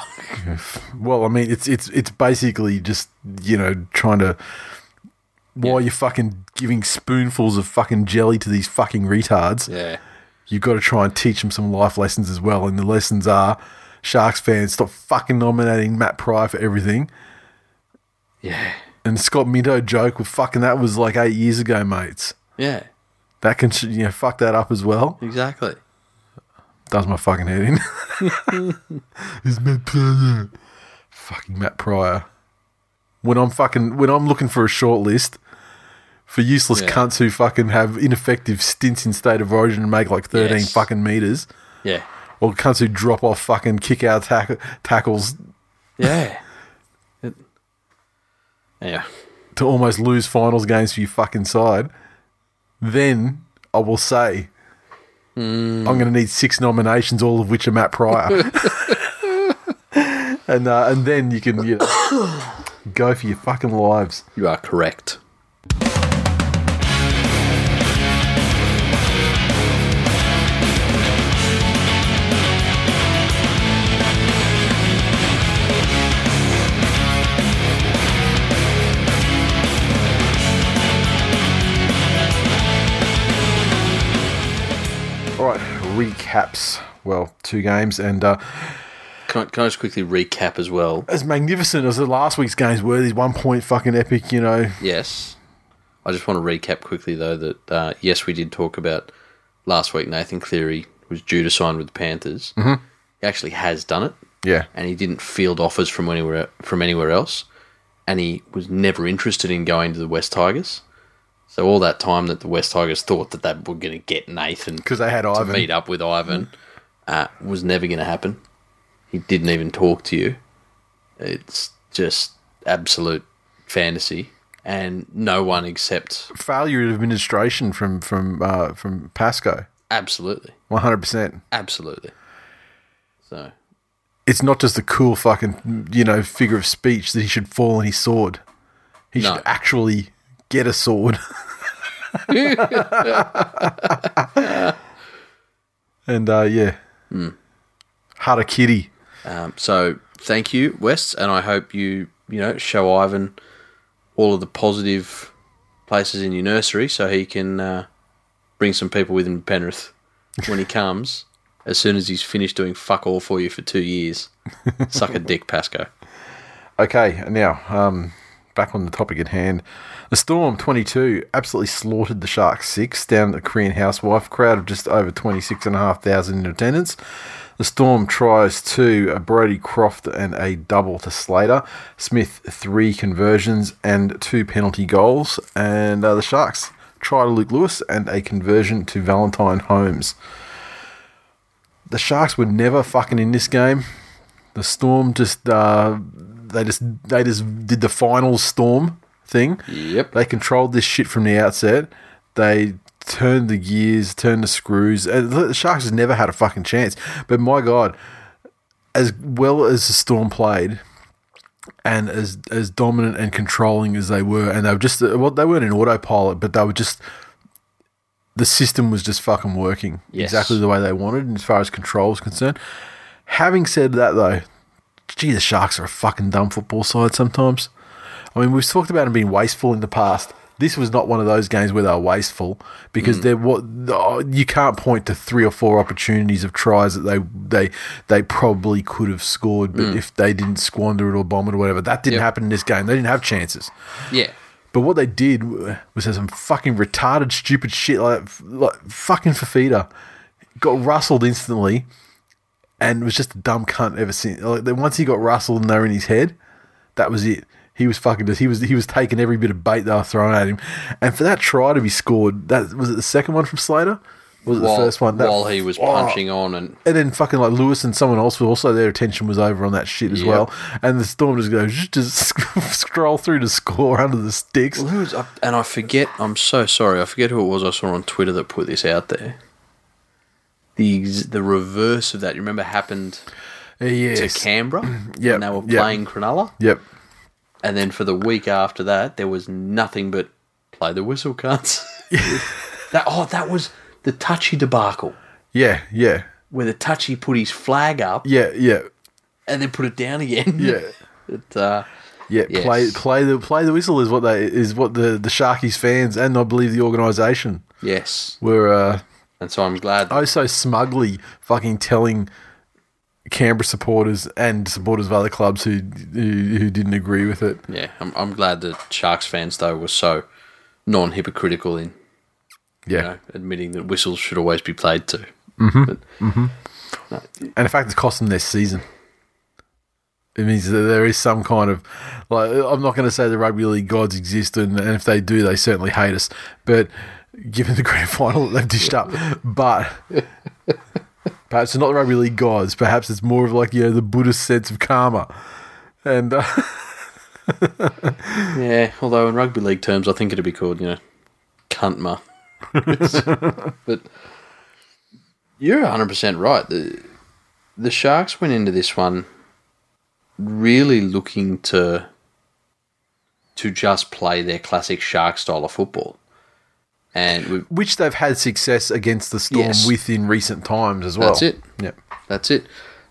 well, I mean, it's it's it's basically just you know trying to while Yeah. you're fucking giving spoonfuls of fucking jelly to these fucking retards, yeah. You've got to try and teach them some life lessons as well. And the lessons are, Sharks fans, stop fucking nominating Matt Prior for everything. Yeah. And Scott Minto joke, well, fucking that was like eight years ago, mates. Yeah. That can you know fuck that up as well. Exactly. Does my fucking head in. Is Matt Prior? Fucking Matt Prior. When I'm fucking when I'm looking for a short list for useless Yeah. cunts who fucking have ineffective stints in state of origin and make like thirteen Yes. fucking meters, Yeah. or cunts who drop off fucking kick out tack- tackles Yeah. It- yeah. to almost lose finals games for your fucking side, then I will say I'm going to need six nominations, all of which are Matt Prior, and uh, and then you can you know, go for your fucking lives. You are correct. Recaps. Well, two games, and uh, Can I, can I just quickly recap as well? as magnificent as the last week's games were, these one point fucking epic, you know. Yes. I just want to recap quickly, though, that uh, yes, we did talk about last week Nathan Cleary was due to sign with the Panthers. Mm-hmm. He actually has done it, Yeah, and he didn't field offers from anywhere from anywhere else, and he was never interested in going to the West Tigers. So all that time that the West Tigers thought that they were going to get Nathan because they had to Ivan. meet up with Ivan uh, was never going to happen. He didn't even talk to you. It's just absolute fantasy, and no one except Failure of administration from from uh, from Pascoe, absolutely, one hundred percent. absolutely. So it's not just a cool fucking you know figure of speech that he should fall on his sword. He No. should actually get a sword. and uh, yeah, Hara Kitty. Um, so thank you, West, and I hope you you know show Ivan all of the positive places in your nursery so he can uh, bring some people with him to Penrith when he comes. As soon as he's finished doing fuck all for you for two years, suck a dick, Pascoe. Okay, now um, back on the topic at hand. The Storm 22 absolutely slaughtered the Sharks 6 down at the Korean Housewife. Crowd of just over 26,500 in attendance. The Storm tries two, a Brodie Croft and a double to Slater. Smith, three conversions and two penalty goals. And uh, the Sharks try to Luke Lewis and a conversion to Valentine Holmes. The Sharks were never fucking in this game. The Storm just uh, they just they just did the final Storm thing. Yep. They controlled this shit from the outset. They turned the gears, turned the screws. And the Sharks has never had a fucking chance. But my God, as well as the Storm played, and as as dominant and controlling as they were, and they were just well, they weren't in autopilot, but they were just the system was just fucking working Yes. exactly the way they wanted as far as control is concerned. Having said that, though, gee, the Sharks are a fucking dumb football side sometimes. I mean, we've talked about them being wasteful in the past. This was not one of those games where they were wasteful because mm. they're what oh, you can't point to three or four opportunities of tries that they they they probably could have scored, but mm. if they didn't squander it or bomb it or whatever, that didn't Yep. happen in this game. They didn't have chances. Yeah. But what they did was have some fucking retarded, stupid shit like, like fucking Fifita got rustled instantly, and was just a dumb cunt ever since. Like then once he got rustled and they were in his head, that was it. He was fucking just he was he was taking every bit of bait they were throwing at him, and for that try to be scored, that was it the second one from Slater. Was it While, the first one? That- while he was Oh, punching on and and then fucking like Lewis and someone else, who also their attention was over on that shit as Yep. well. And the Storm just goes just scroll through to score under the sticks. Well, who was and I forget. I'm so sorry. I forget who it was I saw on Twitter that put this out there. The the reverse of that. You remember happened to Canberra Yep, when they were yep. playing Cronulla, Yep. and then for the week after that, there was nothing but play the whistle cunts. that oh, that was the touchy debacle Yeah. Yeah. where the touchy put his flag up Yeah. Yeah. and then put it down again. Yeah. It, uh, Yeah. Yes. Play play the play the whistle is what they is what the the Sharkies fans and I believe the organisation yes, were uh, and so I'm glad. oh so smugly fucking telling Canberra supporters and supporters of other clubs who who, who didn't agree with it. yeah, I'm, I'm glad that Sharks fans though were so non-hypocritical in Yeah. you know, admitting that whistles should always be played to. Mm-hmm. Mm-hmm. And in fact, it's cost them their season. It means that there is some kind of like I'm not going to say the rugby league gods exist, and, and if they do, they certainly hate us. But given the grand final that they've dished up, but perhaps it's not the rugby league gods. Perhaps it's more of like you know the Buddhist sense of karma. And uh, Yeah, although in rugby league terms, I think it'd be called, you know, cuntma. but you're 100% right. The, the Sharks went into this one really looking to to just play their classic Shark style of football. And which they've had success against the Storm Yes. with in recent times as well. That's it. Yep. That's it.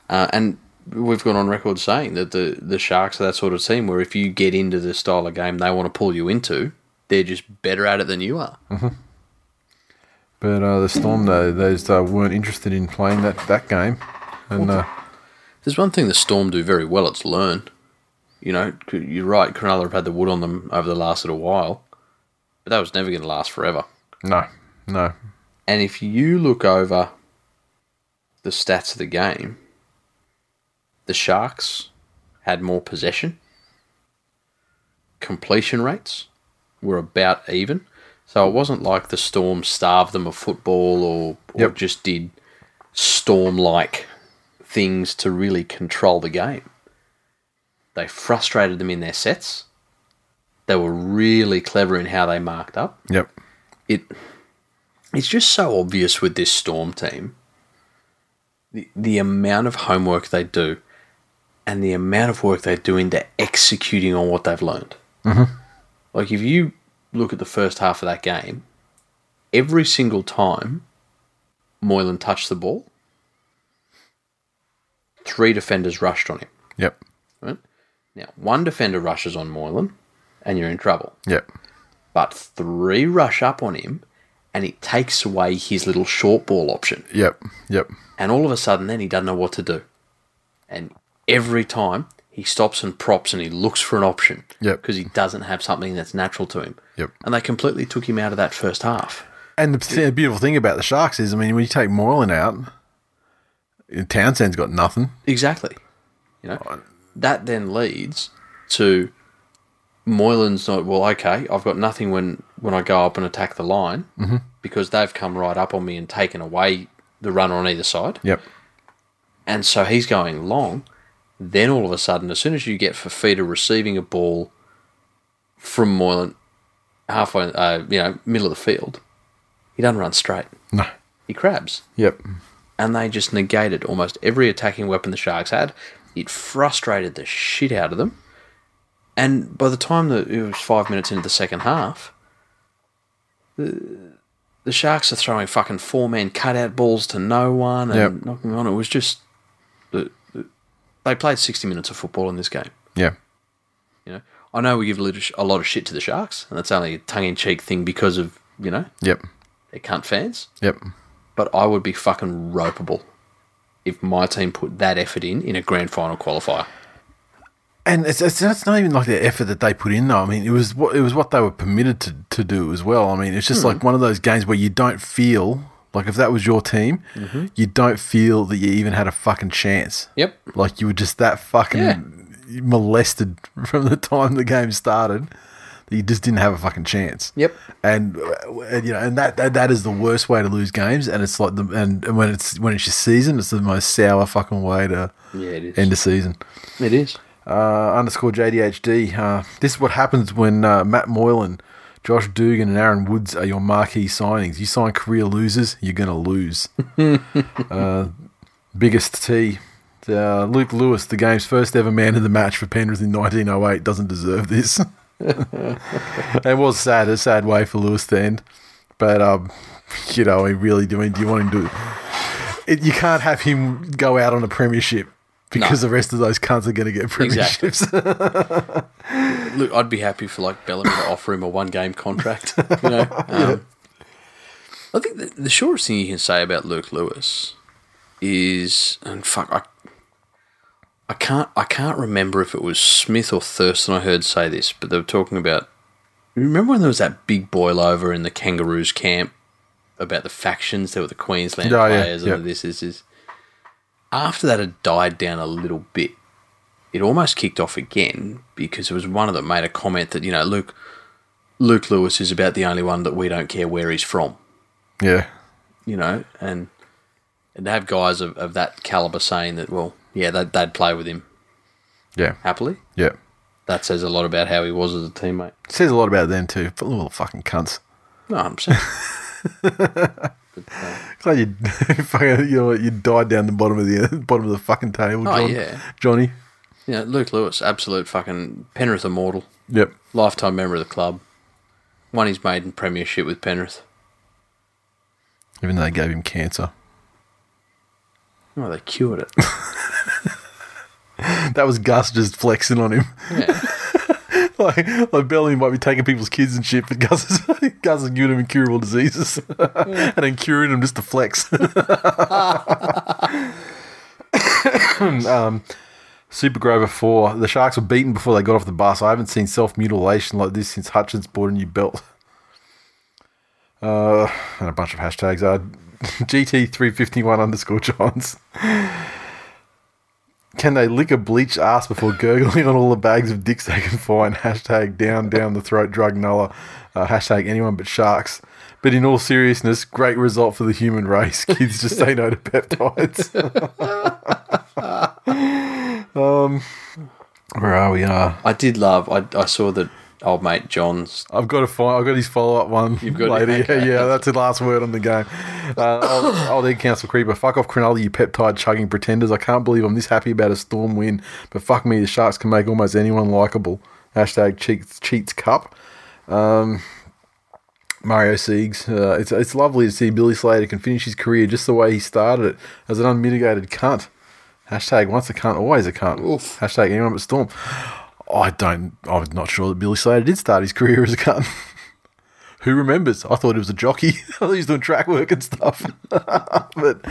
Uh, and we've gone on record saying that the, the Sharks are that sort of team where if you get into the style of game they want to pull you into, they're just better at it than you are. But uh, the Storm, though, those uh, weren't interested in playing that, that game. And uh, There's one thing the Storm do very well, it's learn. You know, you're right, Cronulla have had the wood on them over the last little while, but that was never going to last forever. no, no. And if you look over the stats of the game, the Sharks had more possession. Completion rates were about even. So it wasn't like the Storm starved them of football or, or Yep. just did Storm like things to really control the game. They frustrated them in their sets. They were really clever in how they marked up. Yep. it it's just so obvious with this storm team. The, the amount of homework they do and the amount of work they're do into executing on what they've learned. Mm-hmm. Like if you look at the first half of that game every single time Moylan touched the ball three defenders rushed on him. Yep. right? Now one defender rushes on Moylan and you're in trouble Yep. but three rush up on him and it takes away his little short ball option. Yep. Yep. And all of a sudden, then he doesn't know what to do. And every time he stops and props and he looks for an option Yep. because he doesn't have something that's natural to him. Yep. And they completely took him out of that first half. And the th- beautiful thing about the Sharks is, I mean, when you take Moylan out, Townsend's got nothing. Exactly. You know, that then leads to Moylan's not well. Okay, I've got nothing when when I go up and attack the line because they've come right up on me and taken away the runner on either side. Yep. And so he's going long. Then all of a sudden, as soon as you get Fifita receiving a ball from Moylan halfway, uh, you know, middle of the field, He doesn't run straight. No. He crabs. Yep. and they just negated almost every attacking weapon the Sharks had. It frustrated the shit out of them. And by the time that it was five minutes into the second half, the, the Sharks are throwing fucking four man cutout balls to no one and Yep. knocking on. It was just the, the, they played sixty minutes of football in this game. Yeah. You know, I know we give a, little, sh- a lot of shit to the Sharks, and that's only a tongue in cheek thing because of you know Yep. they're cunt fans. Yep. but I would be fucking ropeable if my team put that effort in in a grand final qualifier. And it's, it's that's not even like the effort that they put in though. I mean, it was what it was what they were permitted to, to do as well. I mean, it's just like one of those games where you don't feel like if that was your team, you don't feel that you even had a fucking chance. Yep. Like you were just that fucking Yeah. molested from the time the game started that you just didn't have a fucking chance. Yep. And, uh, and you know, and that, that that is the worst way to lose games. And it's like the and, and when it's when it's your season, it's the most sour fucking way to Yeah, it is. end a season It is. Uh, underscore JDHD. Uh, this is what happens when uh, Matt Moylan, Josh Dugan, and Aaron Woods are your marquee signings. You sign career losers, you're going to lose. uh, biggest T. Uh, Luke Lewis, the game's first ever man in the match for Penrith in 1908, doesn't deserve this. it was sad, a sad way for Lewis to end. But, um, you know, I really do. Do you want him to. It, you can't have him go out on a premiership because the rest of those cunts are going to get Exactly. premierships. Look, I'd be happy for like Bellamy to offer him a one game contract. You know, um, I think the, the shortest thing you can say about Luke Lewis is, and fuck, I, I can't, I can't remember if it was Smith or Thurston I heard say this, but they were talking about. Remember when there was that big boil over in the Kangaroos camp about the factions? There were the Queensland Oh, players yeah. and this is is. After that had died down a little bit, it almost kicked off again because there was one of them made a comment that you know Luke Luke Lewis is about the only one that we don't care where he's from, yeah. you know, and and to have guys of, of that caliber saying that, well, yeah, they'd, they'd play with him Yeah. happily. Yeah. That says a lot about how he was as a teammate. Says a lot about them too. Little fucking cunts. No, I'm saying, Glad you fucking you know you died down the bottom of the bottom of the fucking table, Oh, John, yeah. Johnny. Yeah, Luke Lewis, absolute fucking Penrith immortal, Yep. lifetime member of the club, won his maiden premiership with Penrith. Even though they gave him cancer. Oh, they cured it. That was Gus just flexing on him. Yeah. like, like Bellamy might be taking people's kids and shit, but Gus is, Gus is giving them incurable diseases and then curing them just to flex. um, Super Grover 4. The Sharks were beaten before they got off the bus. I haven't seen self mutilation like this since Hutchence bought a new belt. Uh, and a bunch of hashtags. Uh, GT351 underscore Johns. Can they lick a bleached ass before gurgling on all the bags of dicks they can find? Hashtag down, down the throat drug nuller. Uh, hashtag anyone but sharks. But in all seriousness, great result for the human race. Kids just say no to peptides. um, where are we? Uh, I did love. I, I saw that old mate John's. I've got to find. I've got his follow up one. You've got it, later. Yeah, okay. yeah, that's the last word on the game. Uh, old, old Ed Council Creeper. Fuck off, Cronulla, you peptide chugging pretenders. I can't believe I'm this happy about a Storm win, but fuck me, the Sharks can make almost anyone likable. Hashtag cheats, cheats cup. Um, Mario Siegs. Uh, it's it's lovely to see Billy Slater can finish his career just the way he started it as an unmitigated cunt. Hashtag once a cunt, always a cunt. Oof. Hashtag anyone but Storm. I don't. I was not sure that Billy Slater did start his career as a gun. Who remembers? I thought he was a jockey. I thought he was doing track work and stuff. but,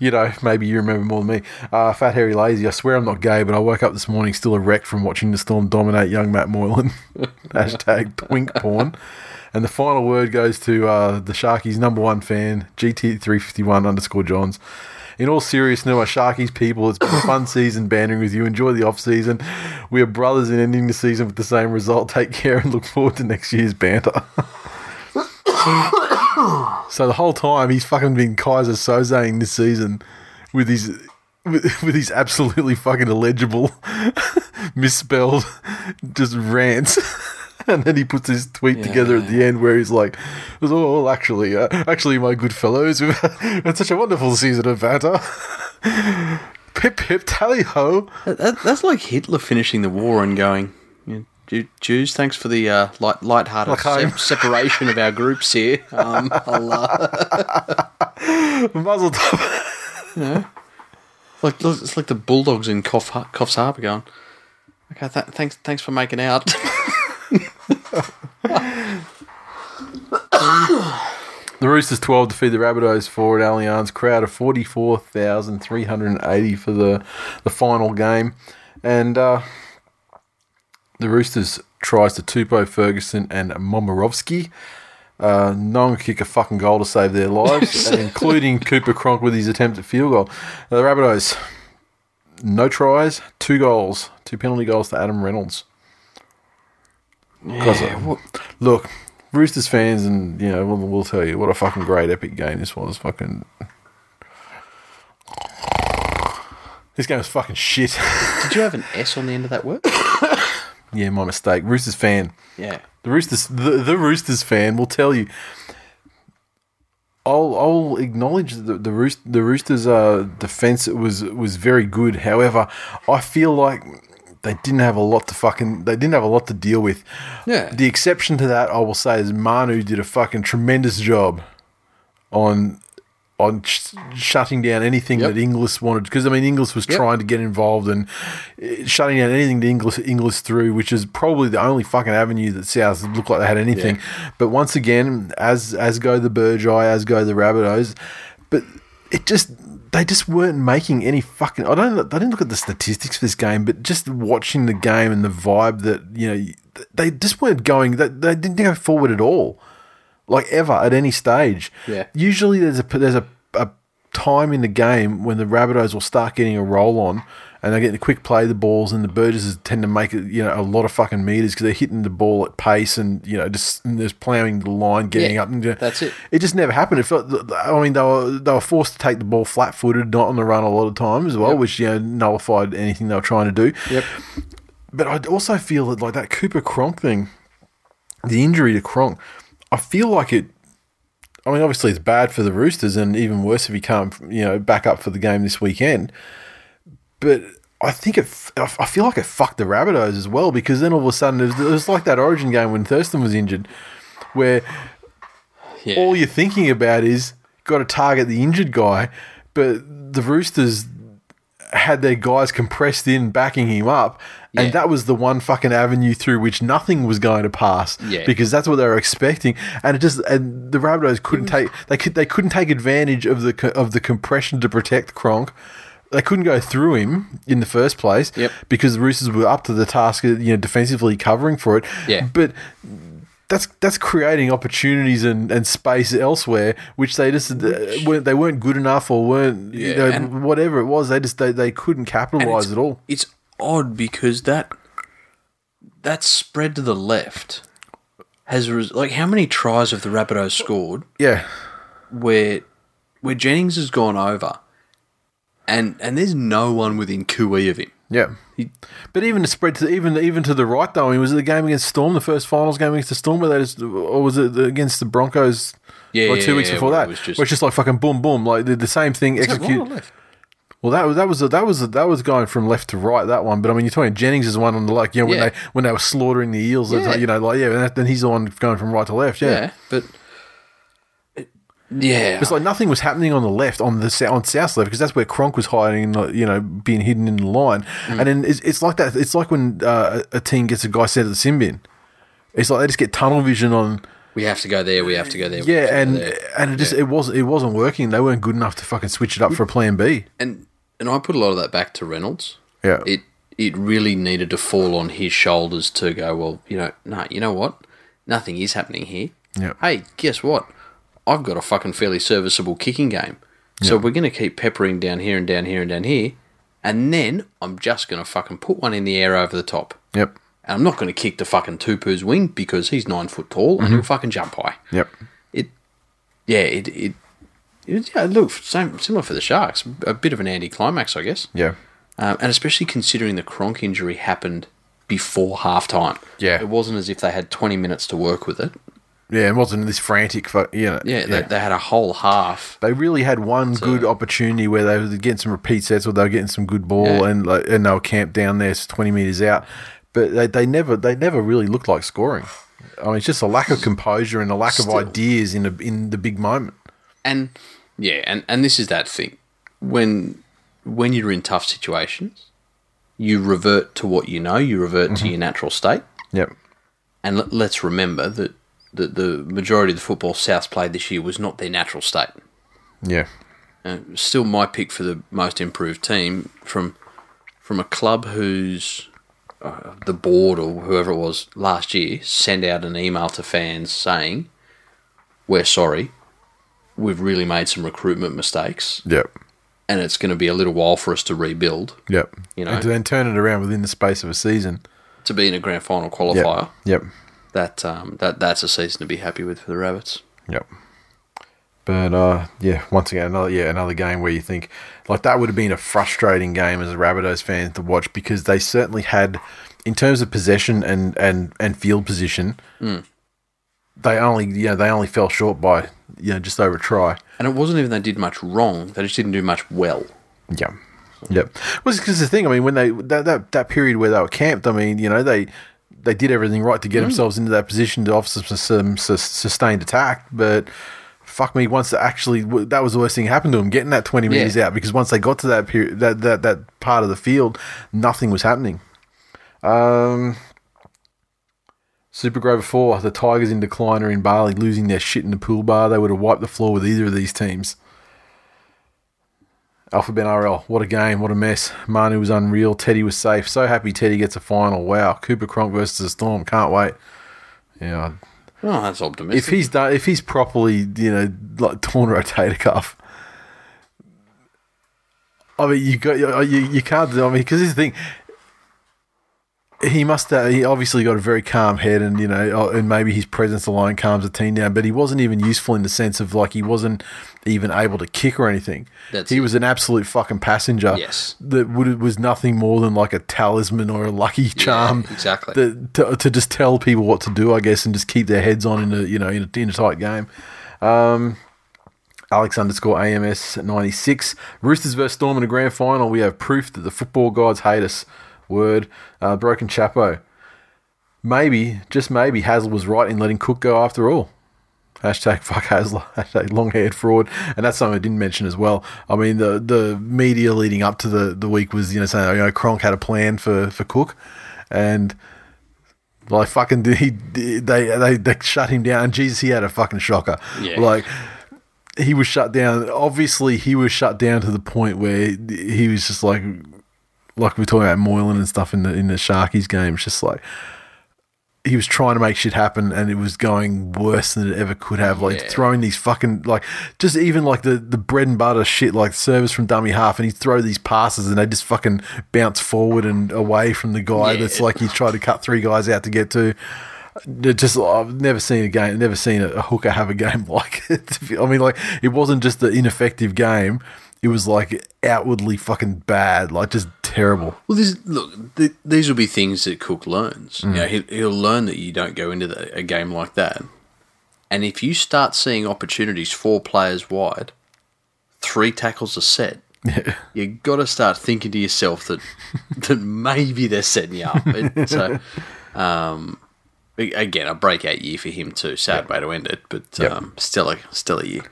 you know, maybe you remember more than me. Uh, Fat Harry Lazy. I swear I'm not gay, but I woke up this morning still erect from watching the Storm dominate young Matt Moylan. Hashtag twink porn. And the final word goes to uh, the Sharkies' number one fan, GT351 underscore Johns. In all seriousness, my Sharkies people, it's been a fun season bantering with you. Enjoy the off season. We are brothers in ending the season with the same result. Take care and look forward to next year's banter. so the whole time he's fucking been Kaiser Sozeing this season with his with, with his absolutely fucking illegible, misspelled, just rants. And then he puts his tweet together at the end where he's like, "Oh, well, actually, uh, actually, my good fellows, we've had such a wonderful season of banter. pip pip tally ho." That, that- that's like Hitler finishing the war and going, Jews, thanks for the uh, light, light-hearted Like home." sep- separation of our groups here. Um, I'll, uh, Muzzle top. like it's like the bulldogs in Coff, Coffs Harbour going, okay, th- thanks, thanks for making out. The Roosters 12 defeat the Rabbitohs 4 at Allianz. Crowd of 44,380 for the, the final game. And uh, the Roosters tries to Tupou Ferguson and Momorovsky. Uh, no one could kick a fucking goal to save their lives, including Cooper Cronk with his attempt at field goal. The Rabbitohs, no tries, two goals, two penalty goals to Adam Reynolds. 'Cause, uh, look, Roosters fans, and you know, we'll, we'll tell you what a fucking great epic game this was. Fucking, this game was fucking shit. Did you have an S on the end of that word? yeah, my mistake. Roosters fan. Yeah. The Roosters, the, the Roosters fan will tell you. I'll I'll acknowledge the the, Roost, the Roosters' uh, defense was was very good. However, I feel like they didn't have a lot to fucking they didn't have a lot to deal with. Yeah. The exception to that, I will say, is Manu did a fucking tremendous job on on sh- shutting down anything Yep. that Inglis wanted because I mean Inglis was Yep. trying to get involved and uh, shutting down anything that Inglis Inglis through, which is probably the only fucking avenue that South looked like they had anything. But once again, as as go the Burgeye, as go the Rabbitohs, but it just they just weren't making any fucking. I don't. I didn't look at the statistics for this game, but just watching the game and the vibe that you know, they just weren't going. They, they didn't go forward at all like ever at any stage. Yeah. Usually there's a there's a, a time in the game when the Rabbitohs will start getting a roll on and they get the quick play of the balls and the Burgesses tend to make you know a lot of fucking meters because they're hitting the ball at pace and you know just and there's ploughing the line getting Yeah, up and you know, that's it. It just never happened. It felt I mean they were they were forced to take the ball flat footed, not on the run a lot of times as well, Yep. which you know nullified anything they were trying to do. Yep. But I also feel that like that Cooper Cronk thing, the injury to Cronk, I feel like it. I mean, obviously it's bad for the Roosters, and even worse if he can't, you know, back up for the game this weekend. But I think it. I feel like it fucked the Rabbitohs as well because then all of a sudden it was, it was like that Origin game when Thurston was injured, where Yeah. all you're thinking about is got to target the injured guy, but the Roosters had their guys compressed in backing him up, and Yeah. that was the one fucking avenue through which nothing was going to pass. Yeah. because that's what they were expecting, and it just and the Rabbitohs couldn't take they could they couldn't take advantage of the of the compression to protect Cronk. They couldn't go through him in the first place Yep. because the Roosters were up to the task of you know defensively covering for it. Yeah. but that's that's creating opportunities and, and space elsewhere, which they just uh, weren't they weren't good enough or weren't you know whatever it was. They just they, they couldn't capitalize at all. It's odd because that that spread to the left has res- like how many tries have the Rabbitohs scored Yeah, where where Jennings has gone over and and there's no one within QE of him. yeah. He, But even the spread to even even to the right though, I mean, was it the game against Storm, the first finals game against the Storm, where they just, or was it the- against the Broncos? Yeah, like two yeah, weeks yeah, before that, it was just- where it's just like fucking boom, boom, like the, the same thing is execute. Well, that was that was that was that was going from left to right that one. But I mean, you're talking Jennings is one on the like you know when Yeah. they when they were slaughtering the eels. Yeah. you know, like yeah, and that, then he's the one going from right to left. Yeah. Yeah, but yeah, It's like nothing was happening on the left, on the on South left, because that's where Cronk was hiding, you know, being hidden in the line. Mm. And then it's, it's like that. It's like when uh, a team gets a guy sent to the sin bin. It's like they just get tunnel vision on. we have to go there. We have to go there. Yeah, have to go and there. and it just it wasn't it wasn't working. They weren't good enough to fucking switch it up for a plan B. and and I put a lot of that back to Reynolds. Yeah. It it really needed to fall on his shoulders to go, well, you know, no, you know what? Nothing is happening here. Yeah. Hey, guess what? I've got a fucking fairly serviceable kicking game. So we're going to keep peppering down here and down here and down here. And then I'm just going to fucking put one in the air over the top. Yep. And I'm not going to kick the fucking Tupou's wing because he's nine foot tall and he'll fucking jump high. Yep. It, yeah, it, it, it yeah, look, same, similar for the Sharks. A bit of an anticlimax, I guess. Yeah. Um, and especially considering the Cronk injury happened before halftime. Yeah. it wasn't as if they had twenty minutes to work with it. Yeah, it wasn't this frantic. fu- You know, Yeah, They, they had a whole half. They really had one good opportunity where they were getting some repeat sets or they were getting some good ball Yeah. and like, and they were camped down there, twenty meters out. But they, they never they never really looked like scoring. I mean, it's just a lack of composure and a lack Still. of ideas in a, in the big moment. And yeah, and, and this is that thing. When when you're in tough situations, you revert to what you know, you revert to mm-hmm. your natural state. Yep. And let, let's remember that the, the majority of the football South played this year was not their natural state. Yeah. Uh, still my pick for the most improved team from from a club whose uh, the board or whoever it was last year sent out an email to fans saying, "We're sorry, we've really made some recruitment mistakes, Yep. and it's going to be a little while for us to rebuild Yep. You know. and to then turn it around within the space of a season. to be in a grand final Yep. qualifier." Yep. That um, that that's a season to be happy with for the Rabbits. Yep. But uh, yeah, once again, another yeah, another game where you think like that would have been a frustrating game as a Rabbitohs fan to watch because they certainly had, in terms of possession and and and field position, they only you know they only fell short by you know just over a try. And it wasn't even they did much wrong; they just didn't do much well. Yeah. Yep. Well, because the thing, I mean, when they that, that that period where they were camped, I mean, you know, they they did everything right to get themselves into that position to offer some, some sustained attack, but fuck me, once they actually that was the worst thing that happened to them, getting that twenty meters Yeah. out, because once they got to that period, that that that part of the field, nothing was happening. Um. Super Grover 4, the Tigers in decline are in Bali, losing their shit in the pool bar. They would have wiped the floor with either of these teams. Alpha Ben RL, what a game, what a mess. Manu was unreal. Teddy was safe. So happy Teddy gets a final. Wow. Cooper Cronk versus the Storm. Can't wait. Yeah. Oh, that's optimistic. If he's done, if he's properly, you know, like torn rotator cuff. I mean, you got you, you, you can't. do I mean, because this is the thing. He must have. He obviously got a very calm head, and you know, oh, and maybe his presence alone calms the team down. But he wasn't even useful in the sense of like he wasn't even able to kick or anything. That's he it. was an absolute fucking passenger. Yes. that would was nothing more than like a talisman or a lucky charm. exactly. That to, to just tell people what to do, I guess, and just keep their heads on in a you know in a, in a tight game. Um, Alex underscore AMS ninety six. Roosters versus Storm in a grand final. We have proof that the football gods hate us. Word. Uh, broken Chapo. Maybe, just maybe, Hasler was right in letting Cook go after all. Hashtag fuck Hasler. Hashtag long haired fraud. And that's something I didn't mention as well. I mean, the the media leading up to the, the week was, you know, saying, you know, Cronk had a plan for, for Cook. And like fucking he they they they shut him down. Jesus, he had a fucking shocker. Yeah. Like he was shut down. Obviously, he was shut down to the point where he was just like, like we were talking about Moylan and stuff in the in the Sharkies game. It's just like he was trying to make shit happen, and it was going worse than it ever could have. Like Yeah. throwing these fucking like just even like the the bread and butter shit, like service from dummy half, and he'd throw these passes, and they just fucking bounce forward and away from the guy. Yeah. That's like he's tried to cut three guys out to get to. It Just I've never seen a game, never seen a, a hooker have a game like it. I mean, like it wasn't just an ineffective game; it was like outwardly fucking bad, like just terrible. Well, this look. Th- these will be things that Cook learns. Mm. You know, he, he'll learn that you don't go into the, a game like that. And if you start seeing opportunities four players wide, three tackles are set, Yeah. you got to start thinking to yourself that that maybe they're setting you up. And so, um, again, a breakout year for him too. Sad way to end it, but Yep. um, still a still a year.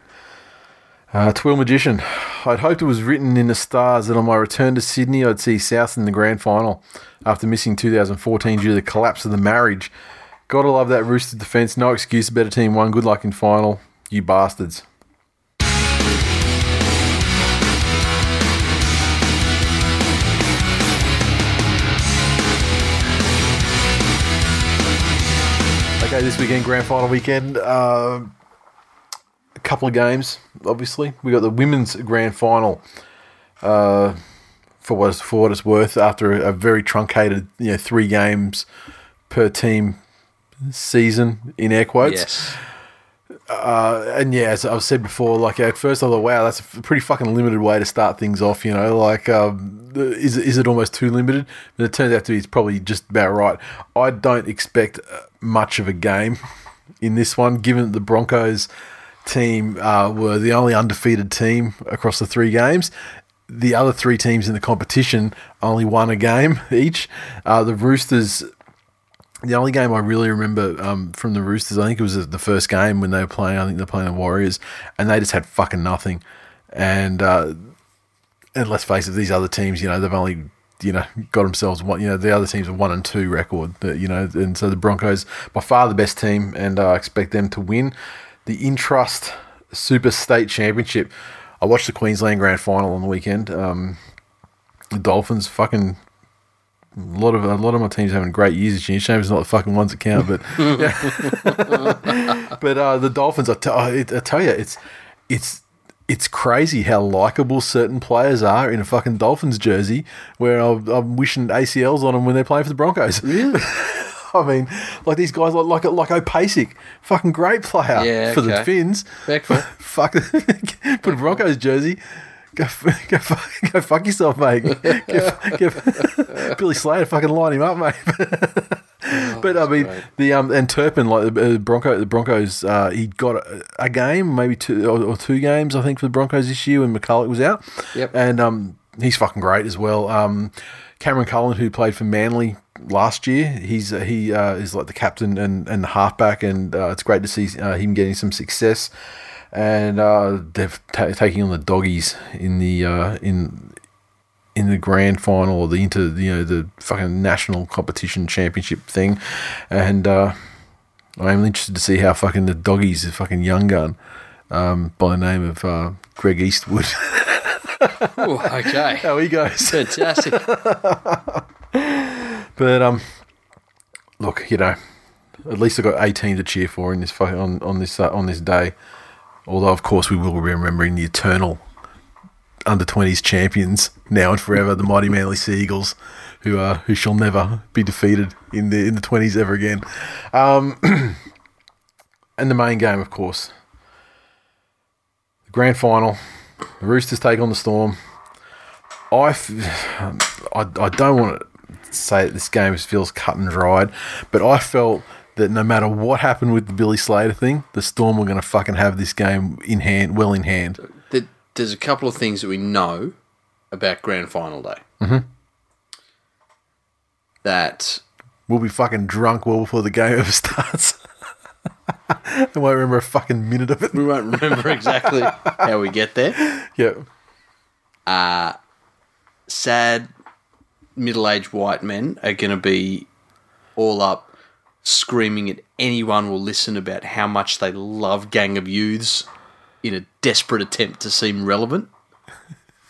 Uh, Twill Magician. I'd hoped it was written in the stars that on my return to Sydney, I'd see South in the grand final after missing 2014 due to the collapse of the marriage. Gotta love that Rooster defence. No excuse. Better team won. Good luck in final. You bastards. Okay, this weekend, grand final weekend. Uh, couple of games, obviously. We got the women's grand final. Uh, for what it's, for what it's worth, after a, a very truncated, you know, three games per team season in air quotes. Yes, uh, and yeah, as I've said before, like at first I thought, wow, that's a pretty fucking limited way to start things off. You know, like um, is is it almost too limited? But it turns out to be it's probably just about right. I don't expect uh, much of a game in this one, given the Broncos team uh, were the only undefeated team across the three games. The other three teams in the competition only won a game each. Uh, the Roosters the only game I really remember um, from the Roosters, I think it was the first game when they were playing. I think they're playing the Warriors, and they just had fucking nothing. And uh, and let's face it, these other teams, you know, they've only you know got themselves one. You know, the other teams are one and two record. You know, and so the Broncos by far the best team, and uh, I expect them to win the Intrust Super State Championship. I watched the Queensland Grand Final on the weekend. Um, the Dolphins fucking a lot of a lot of my teams having great years this year. Shame it's not the fucking ones that count, but but uh, the Dolphins. I, t- I, I tell you, it's it's it's crazy how likable certain players are in a fucking Dolphins jersey. Where I'm, I'm wishing ACLs on them when they're playing for the Broncos. Really? I mean, like these guys, like like like Opasic, fucking great player Yeah, for the okay. Finns. Respectful. Fuck, put a Broncos jersey. Go, go, fuck, go fuck yourself, mate. Get, get, Billy Slater, fucking line him up, mate. but I mean, great. the um and Turpin, like the uh, Bronco, the Broncos, uh, he got a, a game, maybe two or, or two games, I think, for the Broncos this year when McCullough was out. Yep. and um, he's fucking great as well. Um, Cameron Cullen, who played for Manly last year, he's uh, he uh, is like the captain and and the halfback, and uh, it's great to see uh, him getting some success. And uh, they're ta taking on the doggies in the uh, in in the grand final or the inter you know the fucking national competition championship thing, and uh, I'm interested to see how fucking the doggies, the fucking young gun, um, by the name of uh, Greg Eastwood, Ooh, okay. how he goes. Fantastic. But um, look, you know, at least I got 18 to cheer for in this on on this uh, on this day. Although, of course, we will be remembering the eternal under 20s champions now and forever, the mighty Manly Seagulls, who uh, who shall never be defeated in the in the 20s ever again. Um, and the main game, of course, the grand final. The Roosters take on the Storm. I, f- I, I don't want to say that this game feels cut and dried, but I felt that no matter what happened with the Billy Slater thing, the Storm were going to fucking have this game in hand, well in hand. There's a couple of things that we know about Grand Final Day. Mm-hmm. That We'll be fucking drunk well before the game ever starts. I won't remember a fucking minute of it. we won't remember exactly how we get there. Yeah. sad middle-aged white men are going to be all up screaming at anyone will listen about how much they love Gang of Youths in a desperate attempt to seem relevant.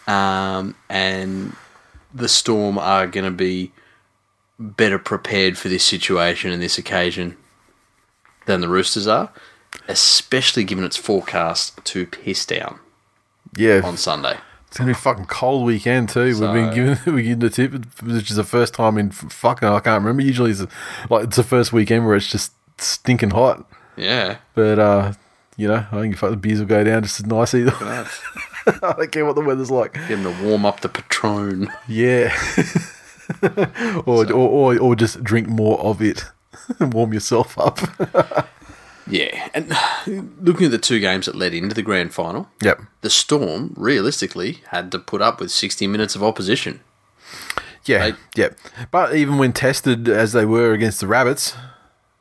Um, and the Storm are going to be better prepared for this situation and this occasion than the Roosters are, especially given its forecast to piss down Yeah. on Sunday. It's gonna be a fucking cold weekend too. We've been given we given the tip, which is the first time in fucking I can't remember. Usually it's like it's the first weekend where it's just stinking hot. Yeah. But uh, you know, I think the beers will go down just as nice either. I don't care what the weather's like. Get them to warm up the Patron. Yeah. or, or or or just drink more of it and warm yourself up. Yeah, and looking at the two games that led into the grand final, yep. the Storm realistically had to put up with 60 minutes of opposition. Yeah. Right. Yep. But even when tested as they were against the Rabbits,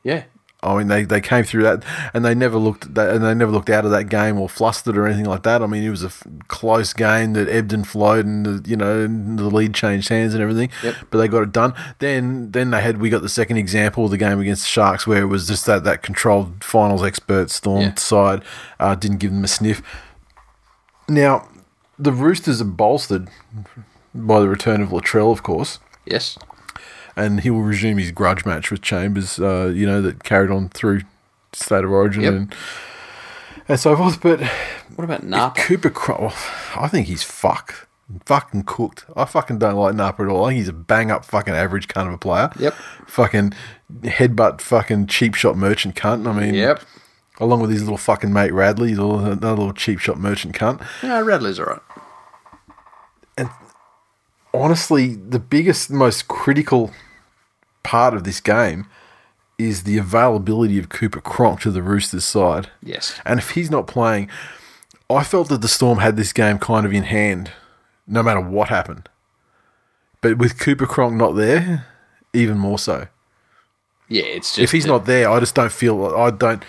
Yeah, I mean, they, they came through that, and they never looked that, and they never looked out of that game or flustered or anything like that. I mean, it was a f- close game that ebbed and flowed, and the, you know, and the lead changed hands and everything. Yep. But they got it done. Then then they had we got the second example of the game against the Sharks where it was just that that controlled finals expert Storm Yeah. side uh, didn't give them a sniff. Now, the Roosters are bolstered by the return of Latrell, of course yes, and he will resume his grudge match with Chambers. Uh, you know that carried on through state of origin Yep. and and so forth. But What about Napa? Cooper, Cro- I think he's fucked, fucking cooked. I fucking don't like Napa at all. I think he's a bang up fucking average kind of a player. Yep. Fucking headbutt, fucking cheap shot merchant cunt. I mean, Yep. along with his little fucking mate Radley, another little cheap shot merchant cunt. Yeah, Radley's all right. And honestly, the biggest, most critical part of this game is the availability of Cooper Cronk to the Roosters side. Yes. And if he's not playing, I felt that the Storm had this game kind of in hand, no matter what happened. But with Cooper Cronk not there, even more so. Yeah, it's just If he's not there, I just don't feel. I don't.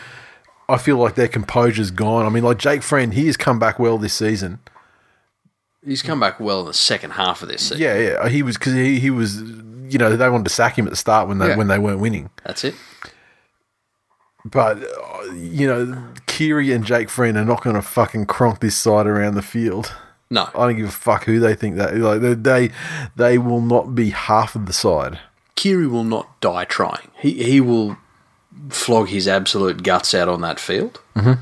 I feel like their composure's gone. I mean, like Jake Friend, he has come back well this season. He's come back well in the second half of this season. Yeah, yeah. He was because he, he was. You know, they wanted to sack him at the start when they Yeah. when they weren't winning. That's it. But uh, you know, Kiri and Jake Friend are not going to fucking cronk this side around the field. No. I don't give a fuck who they think that. Like they they, they will not be half of the side. Kiri will not die trying. He he will flog his absolute guts out on that field. Mm-hmm.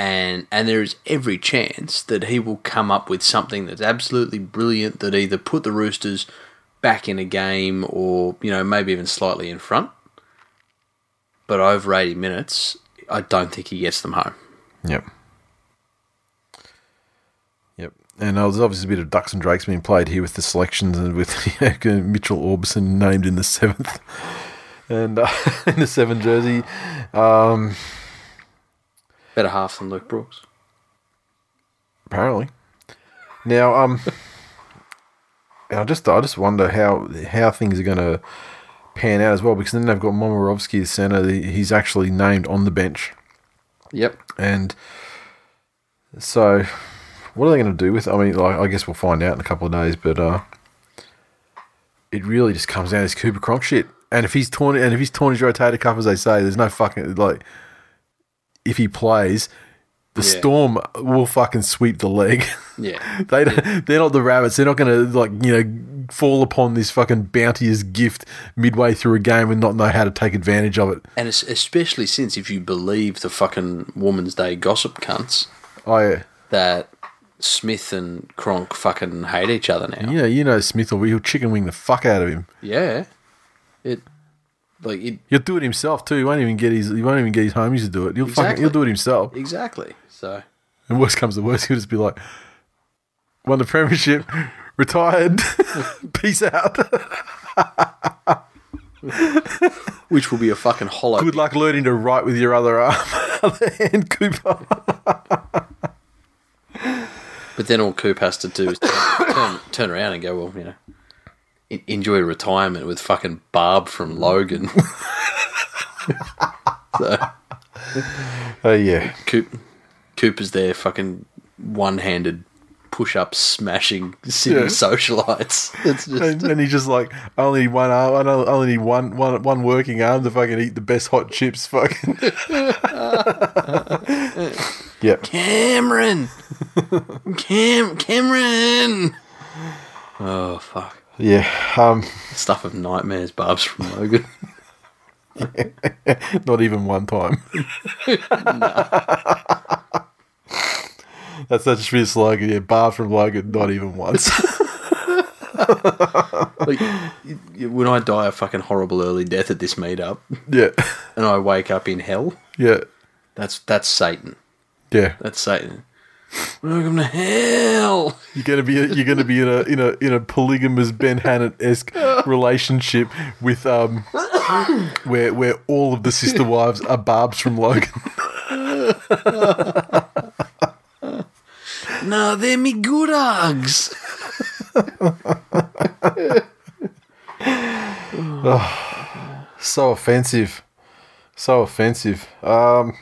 And and there is every chance that he will come up with something that's absolutely brilliant that either put the Roosters back in a game or, you know, maybe even slightly in front. But over 80 minutes, I don't think he gets them home. Yep. Yep. And uh, there's obviously a bit of ducks and drakes being played here with the selections and with Mitchell Aubusson named in the seventh and uh, in the seven jersey. Um, Better half than Luke Brooks. apparently. Now, um, I just I just wonder how how things are going to pan out as well because then they've got Momorovsky, the center. He's actually named on the bench. Yep. And so, what are they going to do with? It? I mean, like, I guess we'll find out in a couple of days. But uh, it really just comes down to this Cooper Cronk shit. And if he's torn, and if he's torn his rotator cuff, as they say, there's no fucking like. If he plays, the Yeah. Storm will fucking sweep the leg. Yeah. they don't, they're not the rabbits. They're not going to like you know fall upon this fucking bounteous gift midway through a game and not know how to take advantage of it. And especially since if you believe the fucking Woman's Day gossip cunts, oh yeah, that Smith and Cronk fucking hate each other now. Yeah, you know, Smith will he'll chicken wing the fuck out of him. Yeah. It like it He'll do it himself too. He won't even get his. He won't even get his homies to do it. He'll fucking. He'll do it himself. exactly. So And worst comes to worst, he'll just be like, "Won the premiership, retired, peace out. which will be a fucking hollow Good luck learning to write with your other arm, other hand, Cooper." But then all Coop has to do is turn, turn, turn around and go, well, you know, enjoy retirement with fucking Barb from Logan. so Oh yeah, Coop, Cooper's there, fucking one-handed push-up smashing city Yeah. socialites. It's just and, and he's just like, "I only one arm. I only need one, one, one working arm to fucking eat the best hot chips." Fucking. yep. Cameron, Cam, Cameron. Oh fuck! Yeah. Um. Stuff of nightmares. Barb's from Logan. Not even one time. That's such a big slogan. Yeah, bar from Logan, not even once. like when I die a fucking horrible early death at this meetup, yeah, and I wake up in hell, yeah, that's that's Satan. yeah. That's Satan. Welcome to hell. You're gonna be a, you're gonna be in a in a in a polygamous Ben Hannett esque relationship with um where where all of the sister wives are barbs from Logan. No, they're me hugs. so offensive, so offensive. Um,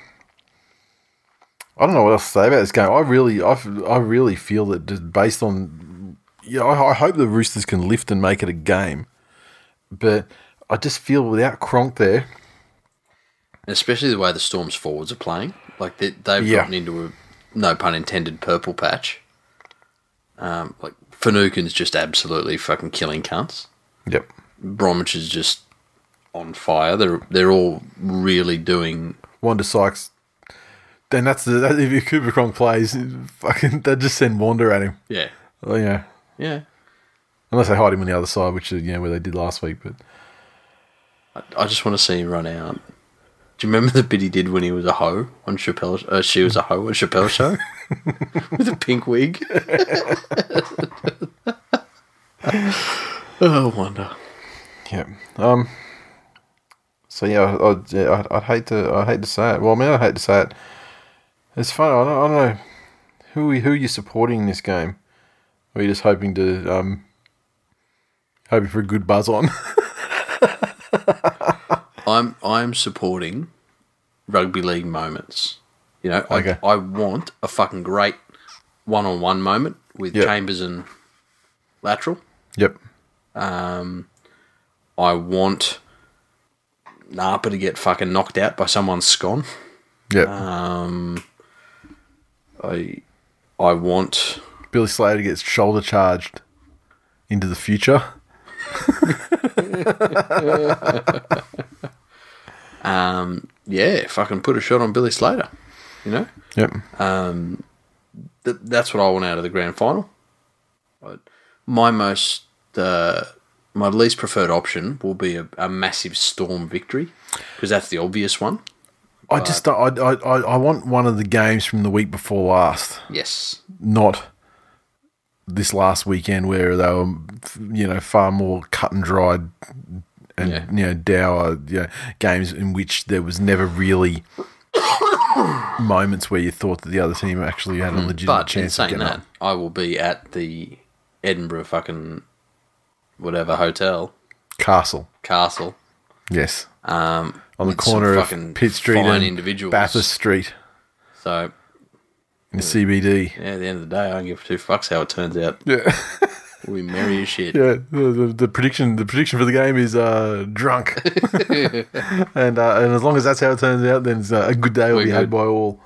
I don't know what else to say about this game. I really, I, I really feel that just based on, yeah, I, I hope the Roosters can lift and make it a game, but I just feel without Cronk there, Especially the way the Storm's forwards are playing. Like they, they've Yeah. gotten into a no pun intended purple patch. Um, like Finucane's just absolutely fucking killing cunts. yep, Bromwich is just on fire. They're they're all really doing Wanda Sykes. Then that's the that, if Cooper Cronk plays, fucking they just send Wanda at him. yeah Oh yeah, yeah. unless they hide him on the other side, which is you know where they did last week. But I, I just want to see him run out Do you remember the bit he did when he was a hoe on Chappelle? Uh, she was a hoe on Chappelle show with a pink wig. oh, wonder. Yeah. Um. So yeah, I'd, yeah, I'd, I'd hate to. I hate to say it. Well, I mean, I hate to say it. It's fun. I don't, I don't know who who are you supporting in this game. Or are you just hoping to um hoping for a good buzz on? I'm I'm supporting rugby league moments. You know, Okay. I, I want a fucking great one-on-one moment with Yep. Chambers and Latrell. yep. Um, I want Napa to get fucking knocked out by someone's scone. Yep. Um, I I want Billy Slater gets shoulder charged into the future. um, yeah, fucking put a shot on Billy Slater. You know, Yep. um, th- that's what I want out of the grand final. But my most uh, my least preferred option will be a, a massive storm victory because that's the obvious one. I just I, I I want one of the games from the week before last. Yes, not this last weekend where they were, you know, far more cut and dried and Yeah. you know dour you know, games in which there was never really moments where you thought that the other team actually had a legitimate Mm, but in chance of saying getting that, up. I will be at the Edinburgh fucking whatever hotel Castle, castle yes, um, on the corner of Pitt Street and. Bathurst Street So in the CBD. yeah, at the end of the day, I don't give two fucks how it turns out. Yeah, We'll be merry as shit. yeah. The, the, the prediction, the prediction for the game is uh, drunk, and uh, and as long as that's how it turns out, then it's, uh, a good day will We're be had by all.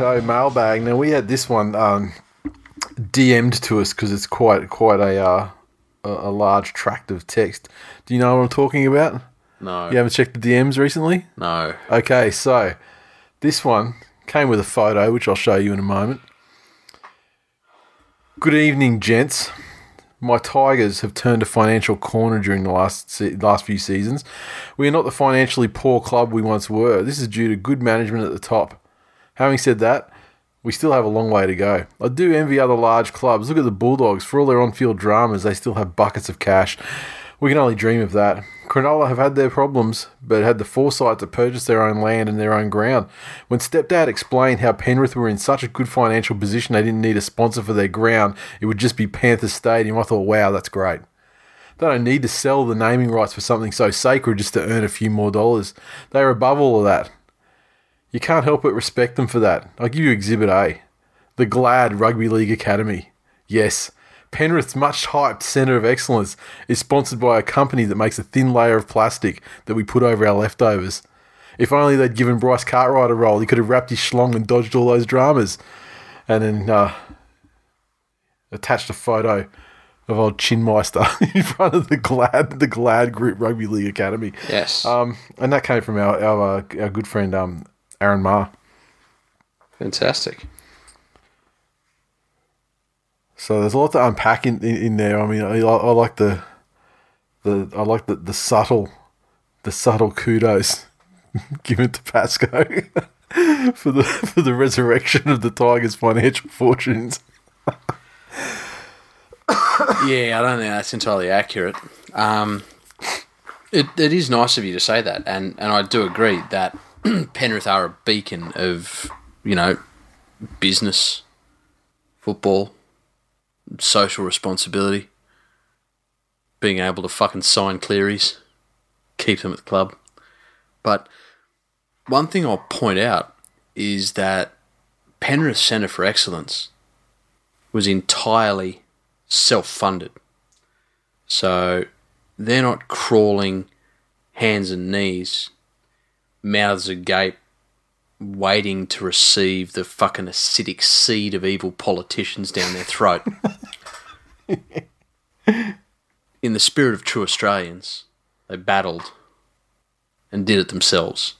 Righto, mailbag. Now we had this one um, DM'd to us because it's quite quite a, uh, a large tract of text. Do you know what I'm talking about? No, You haven't checked the DMs recently? no. Okay, so this one came with a photo, which I'll show you in a moment. Good evening, gents. My Tigers have turned a financial corner during the last se- last few seasons. We are not the financially poor club we once were. This is due to good management at the top. Having said that, we still have a long way to go. I do envy other large clubs. Look at the Bulldogs. For all their on-field dramas, they still have buckets of cash. We can only dream of that. Cronulla have had their problems, but had the foresight to purchase their own land and their own ground. When Stepdad explained how Penrith were in such a good financial position they didn't need a sponsor for their ground, it would just be Panthers Stadium, I thought, wow, that's great. They don't need to sell the naming rights for something so sacred just to earn a few more dollars. They are above all of that. You can't help but respect them for that. I'll give you Exhibit A the Glad Rugby League Academy. Yes, Penrith's much hyped Centre of Excellence is sponsored by a company that makes a thin layer of plastic that we put over our leftovers. If only they'd given Bryce Cartwright a role, he could have wrapped his schlong and dodged all those dramas. And then uh, attached a photo of old Chinmeister in front of the Glad the Glad Group Rugby League Academy. Yes, Um, and that came from our our, uh, our good friend um, Aaron Marr. fantastic. So there's a lot to unpack in, in, in there. I mean, I, I like the the I like the, the subtle the subtle kudos given to Pascoe for the for the resurrection of the Tigers' financial fortunes. Yeah, I don't think that's entirely accurate. Um, it, it is nice of you to say that, and, and I do agree that Penrith are a beacon of, you know, business, football, social responsibility, being able to fucking sign Clearys, keep them at the club. But one thing I'll point out is that Penrith Centre for Excellence was entirely self funded. So they're not crawling hands and knees, mouths agape, waiting to receive the fucking acidic seed of evil politicians down their throat. In the spirit of true Australians, they battled and did it themselves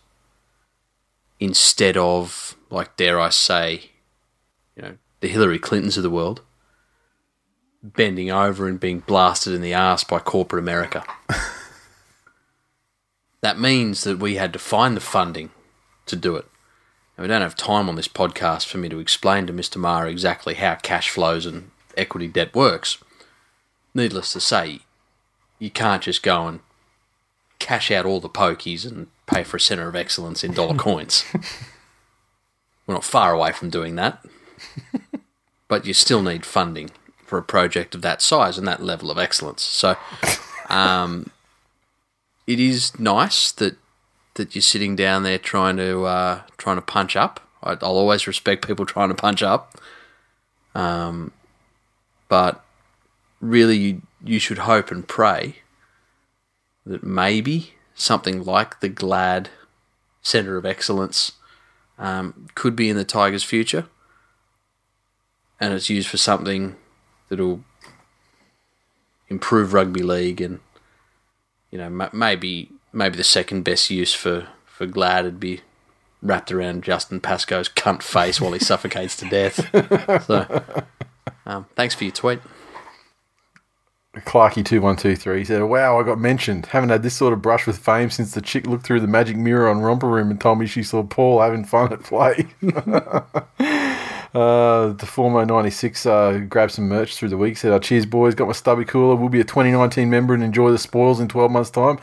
instead of, like, dare I say, you know, the Hillary Clintons of the world bending over and being blasted in the ass by corporate America. that means that we had to find the funding to do it. And we don't have time on this podcast for me to explain to Mr. Maher exactly how cash flows and equity debt works. Needless to say, you can't just go and cash out all the pokies and pay for a centre of excellence in dollar coins. We're not far away from doing that. but you still need funding for a project of that size and that level of excellence. So um, it is nice that that you're sitting down there trying to uh, trying to punch up. I, I'll always respect people trying to punch up. Um, but really, you, you should hope and pray that maybe something like the GLAD Centre of Excellence um, could be in the Tigers' future, and it's used for something that'll improve rugby league and you know m- maybe maybe the second best use for for Glad would be wrapped around Justin Pascoe's cunt face while he suffocates to death. So, um, thanks for your tweet. Clarky two one two three said, "Wow, I got mentioned. Haven't had this sort of brush with fame since the chick looked through the magic mirror on Romper Room and told me she saw Paul having fun at play." uh, the former ninety six uh, grabbed some merch through the week. Said, oh, "Cheers, boys! Got my stubby cooler. We'll be a twenty nineteen member and enjoy the spoils in twelve months' time.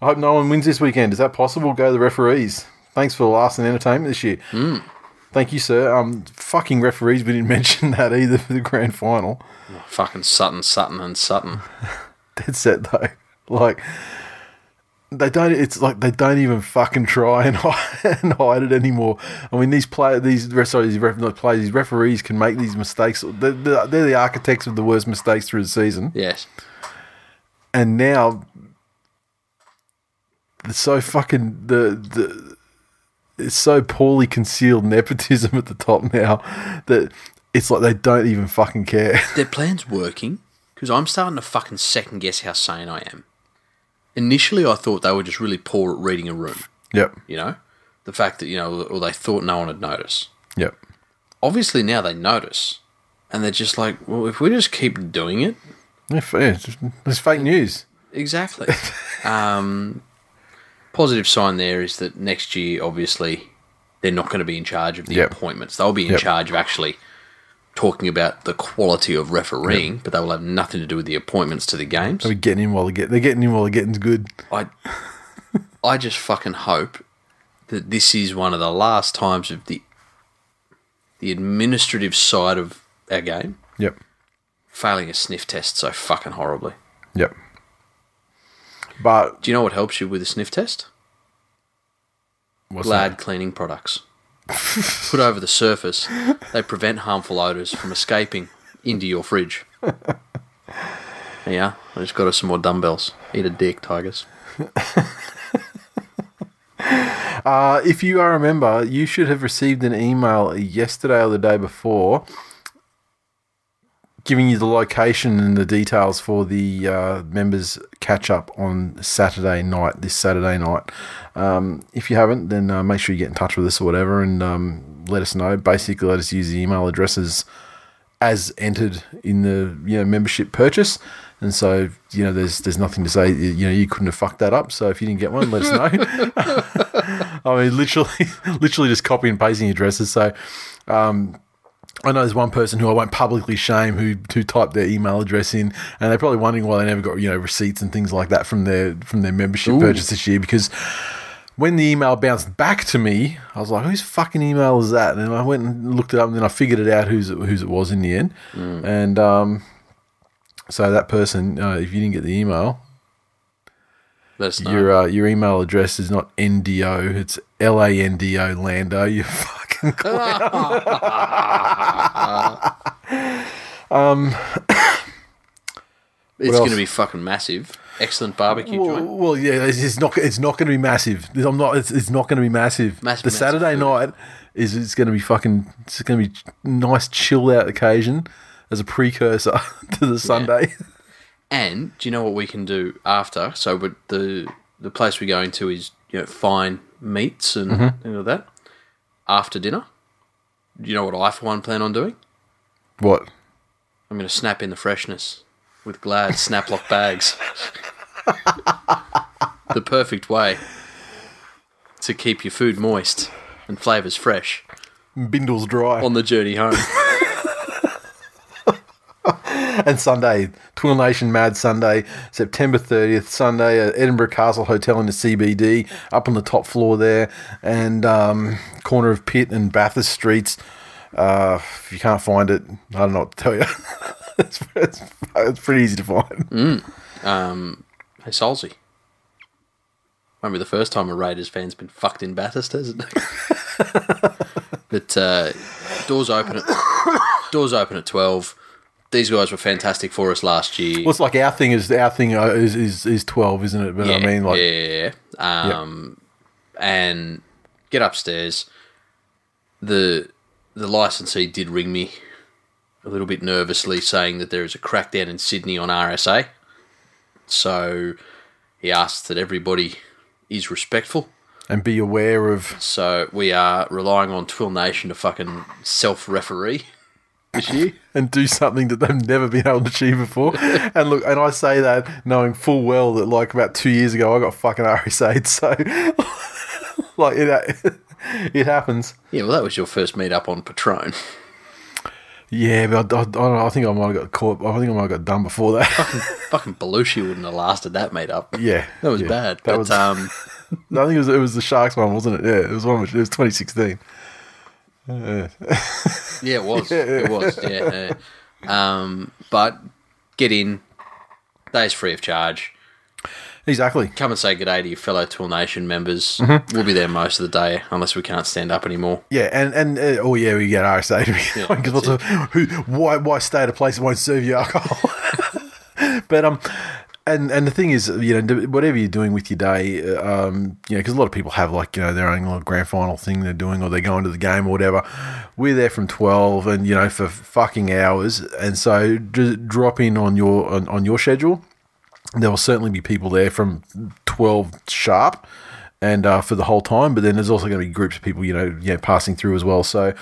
I hope no one wins this weekend. Is that possible? Go to the referees. Thanks for the last and entertainment this year. Thank you, sir. Um, fucking referees. We didn't mention that either for the grand final." Fucking Sutton, Sutton, and Sutton. dead set though. Like they don't. It's like they don't even fucking try and hide, and hide it anymore. I mean, these play these sorry, these ref, not players, these referees can make these mistakes. They're, they're they're the architects of the worst mistakes through the season, Yes. and now it's so fucking the the. It's so poorly concealed nepotism at the top now that it's like they don't even fucking care. Their plan's working because I'm starting to fucking second guess how sane I am. Initially, I thought they were just really poor at reading a room. yep, You know, the fact that you know, or they thought no one would notice. yep. Obviously, now they notice, and they're just like, well, if we just keep doing it, Yeah, it's fake news. exactly. um, positive sign there is that next year, obviously, they're not going to be in charge of the Yep. appointments. They'll be in Yep. charge of actually talking about the quality of refereeing, but they will have nothing to do with the appointments to the games. They're getting in while they get. They're getting in while the getting's good. I, I just fucking hope that this is one of the last times of the, the administrative side of our game Yep. failing a sniff test so fucking horribly. Yep. But Do you know what helps you with a sniff test? Glad cleaning products. Put over the surface, they prevent harmful odours from escaping into your fridge. Yeah, I just got us some more dumbbells. Eat a dick, tigers. Uh, if you are a member, you should have received an email yesterday or the day before giving you the location and the details for the uh, members catch up on Saturday night, this Saturday night. Um, if you haven't, then uh, make sure you get in touch with us or whatever and um, let us know. Basically, let us use the email addresses as entered in the you know membership purchase. And so, you know, there's there's nothing to say. You know, you couldn't have fucked that up. So if you didn't get one, let us know. I mean, literally, literally just copy and pasting addresses. So, um, I know there's one person who I won't publicly shame who who typed their email address in, and they're probably wondering why they never got you know receipts and things like that from their from their membership purchase this year because. When the email bounced back to me, I was like, "Whose fucking email is that?" And I went and looked it up, and then I figured it out whose whose it was in the end. And um, so that person, uh, if you didn't get the email, Let us know. your uh, your email address is not NDO, it's L A N D O Lando. You fucking it's going to be fucking massive. Excellent barbecue well, joint. well, yeah, it's, it's not it's not going to be massive. I'm not. It's, it's not going to be massive. Massive the of Saturday food. night is it's going to be fucking. It's going to be nice chill out occasion as a precursor to the Sunday. And do you know what we can do after? So, but the the place we're going to is you know fine meats and Mm-hmm. like that. After dinner, do you know what I for one plan on doing? What? I'm going to snap in the freshness with Glad Snaplock bags. the perfect way to keep your food moist and flavors fresh Bindle's dry. on the journey home. and Sunday, Twill Nation Mad Sunday, September 30th, Sunday at Edinburgh Castle Hotel in the CBD, up on the top floor there, and um, corner of Pitt and Bathurst Streets. Uh, if you can't find it, I don't know what to tell you. it's, it's, it's pretty easy to find. Hey, Solzy. Be the first time a Raiders fan's been fucked in Bathurst, has it? but uh, doors open at doors open at twelve. These guys were fantastic for us last year. Well, it's like our thing is our thing is, is is twelve, isn't it? But I mean, like, yeah, yeah, yeah. Um, and get upstairs. The the licensee did ring me a little bit nervously, saying that there is a crackdown in Sydney on RSA. So he asked that everybody is respectful. and be aware of. So we are relying on Twill Nation to fucking self referee this year. and do something that they've never been able to achieve before. and look, and I say that knowing full well that like about two years ago I got fucking RSA'd, so like it, it happens. Yeah, well, that was your first meet up on Patron. Yeah, but I, I, I don't know. I think I might have got caught. I think I might have got done before that. fucking Belushi wouldn't have lasted that meet up. yeah, That was yeah. bad. That but was. um, I think it was it was the Sharks one, wasn't it? Yeah, it was one. Which, it was 2016. Yeah, it was. It was. Yeah. yeah. Um, but get in. Days free of charge. Exactly. Come and say good day to your fellow Tool Nation members. Mm-hmm. We'll be there most of the day, unless we can't stand up anymore. Yeah, and and uh, oh yeah, we get RSA because who why why stay at a place that won't serve you alcohol? but um, and and the thing is, you know, whatever you're doing with your day, uh, um, you know, because a lot of people have like you know their own little grand final thing they're doing, or they're going to the game or whatever. We're there from twelve, and you know for fucking hours, and so just drop in on your on, on your schedule. There will certainly be people there from twelve sharp and uh, for the whole time. But then there's also going to be groups of people, you know, you know, passing through as well. So,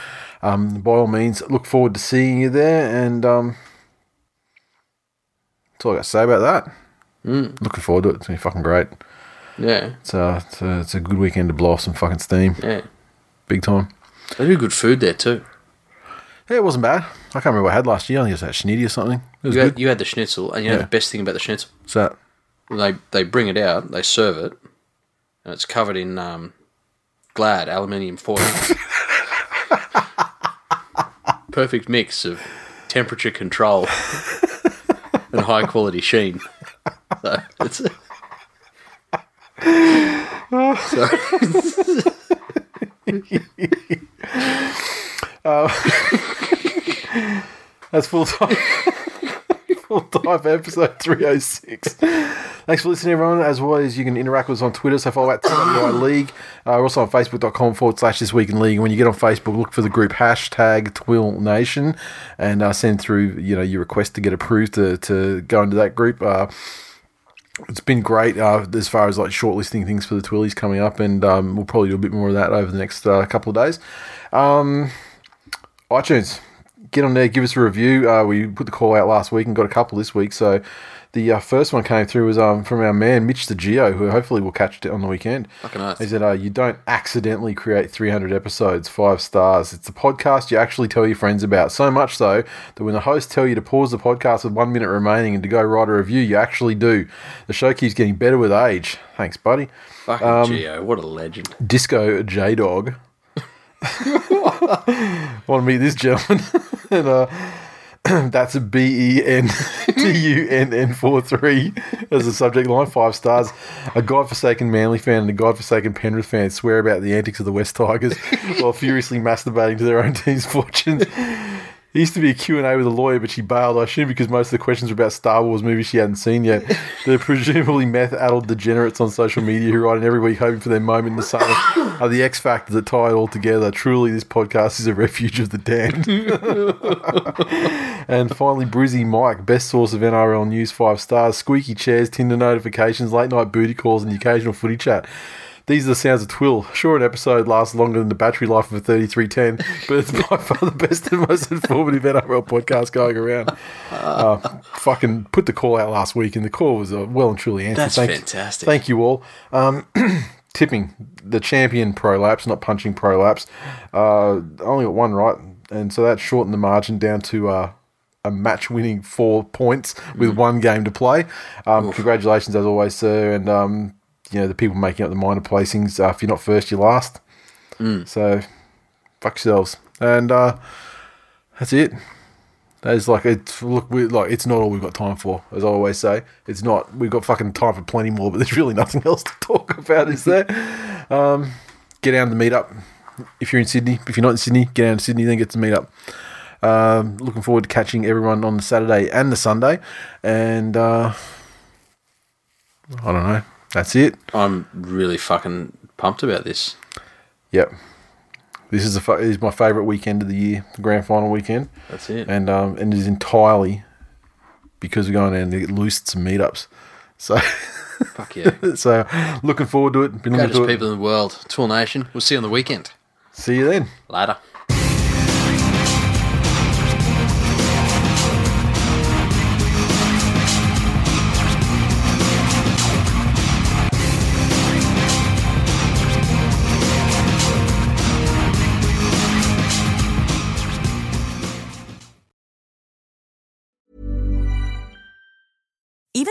um, by all means, look forward to seeing you there. And um, that's all I got to say about that. Mm. Looking forward to it. It's gonna be fucking great. Yeah. It's uh, it's a, it's a good weekend to blow off some fucking steam, Yeah. big time. They do good food there too. Yeah, it wasn't bad. I can't remember what I had last year. I think it was that schnitty or something. It was You good. had, you had the schnitzel, and you know Yeah. the best thing about the schnitzel? So They they bring it out, they serve it, and it's covered in um, Glad aluminium foil. Perfect mix of temperature control and high quality sheen. So it's uh, That's full time. time for episode 306. Thanks for listening, everyone. As always, you can interact with us on Twitter, so follow at TWI League. Uh, we're also on Facebook.com forward slash This Week in League. And when you get on Facebook, look for the group hashtag Twill Nation and uh, send through you know your request to get approved to, to go into that group. Uh, it's been great uh, as far as like shortlisting things for the Twillies coming up, and um, we'll probably do a bit more of that over the next uh, couple of days. Um, iTunes, get on there, give us a review. Uh, we put the call out last week and got a couple this week. So the uh, first one came through was um, from our man Mitch the Geo, who hopefully will catch it on the weekend. Fucking oath. He said, uh, "You don't accidentally create 300 episodes, five stars. It's a podcast you actually tell your friends about. So much so that when the hosts tell you to pause the podcast with one minute remaining and to go write a review, you actually do. The show keeps getting better with age. Thanks, buddy." fucking Um, Geo. What a legend. Disco J Dog. Want to meet this gentleman? and uh, that's a B E N T U N N 4 3 as a subject line, five stars. A godforsaken Manly fan and a godforsaken Penrith fan swear about the antics of the West Tigers while furiously masturbating to their own team's fortunes. He used to be a Q&A with a lawyer, but she bailed, I assume because most of the questions were about Star Wars movies she hadn't seen yet. The presumably meth-addled degenerates on social media who write in every week hoping for their moment in the sun are the X factor that tie it all together. Truly, this podcast is a refuge of the damned. and finally, Brizzy Mike, best source of NRL news, five stars, squeaky chairs, Tinder notifications, late night booty calls, and the occasional footy chat. These are the sounds of Twill. Sure, an episode lasts longer than the battery life of a 3310, but it's by far the best and most informative NRL podcast going around. Uh, fucking put the call out last week, and the call was uh, well and truly answered. That's thank, fantastic. Thank you all. Um, tipping the champion prolapse, not punching prolapse. Uh, only got one right, and so that shortened the margin down to uh, a match-winning four points with one game to play. Um, congratulations, as always, sir, and um, you know the people making up the minor placings. Uh, if you're not first, you're last. So fuck yourselves, and uh, that's it. That's like it's look we like it's not all we've got time for, as I always say. It's not we've got fucking time for plenty more, but there's really nothing else to talk about, is there? Um, get down to meet up if you're in Sydney. If you're not in Sydney, get down to Sydney, then get to meet up. Um, looking forward to catching everyone on the Saturday and the Sunday, and uh, I don't know. That's it. I'm really fucking pumped about this. Yep. This is the fa- is my favourite weekend of the year, the grand final weekend. That's it. and um, and it is entirely because we're going down to get loose some meetups. So, Fuck yeah. so looking forward to it. Been looking Greatest to it. people in the world. Tool Nation. We'll see you on the weekend. See you then. Later.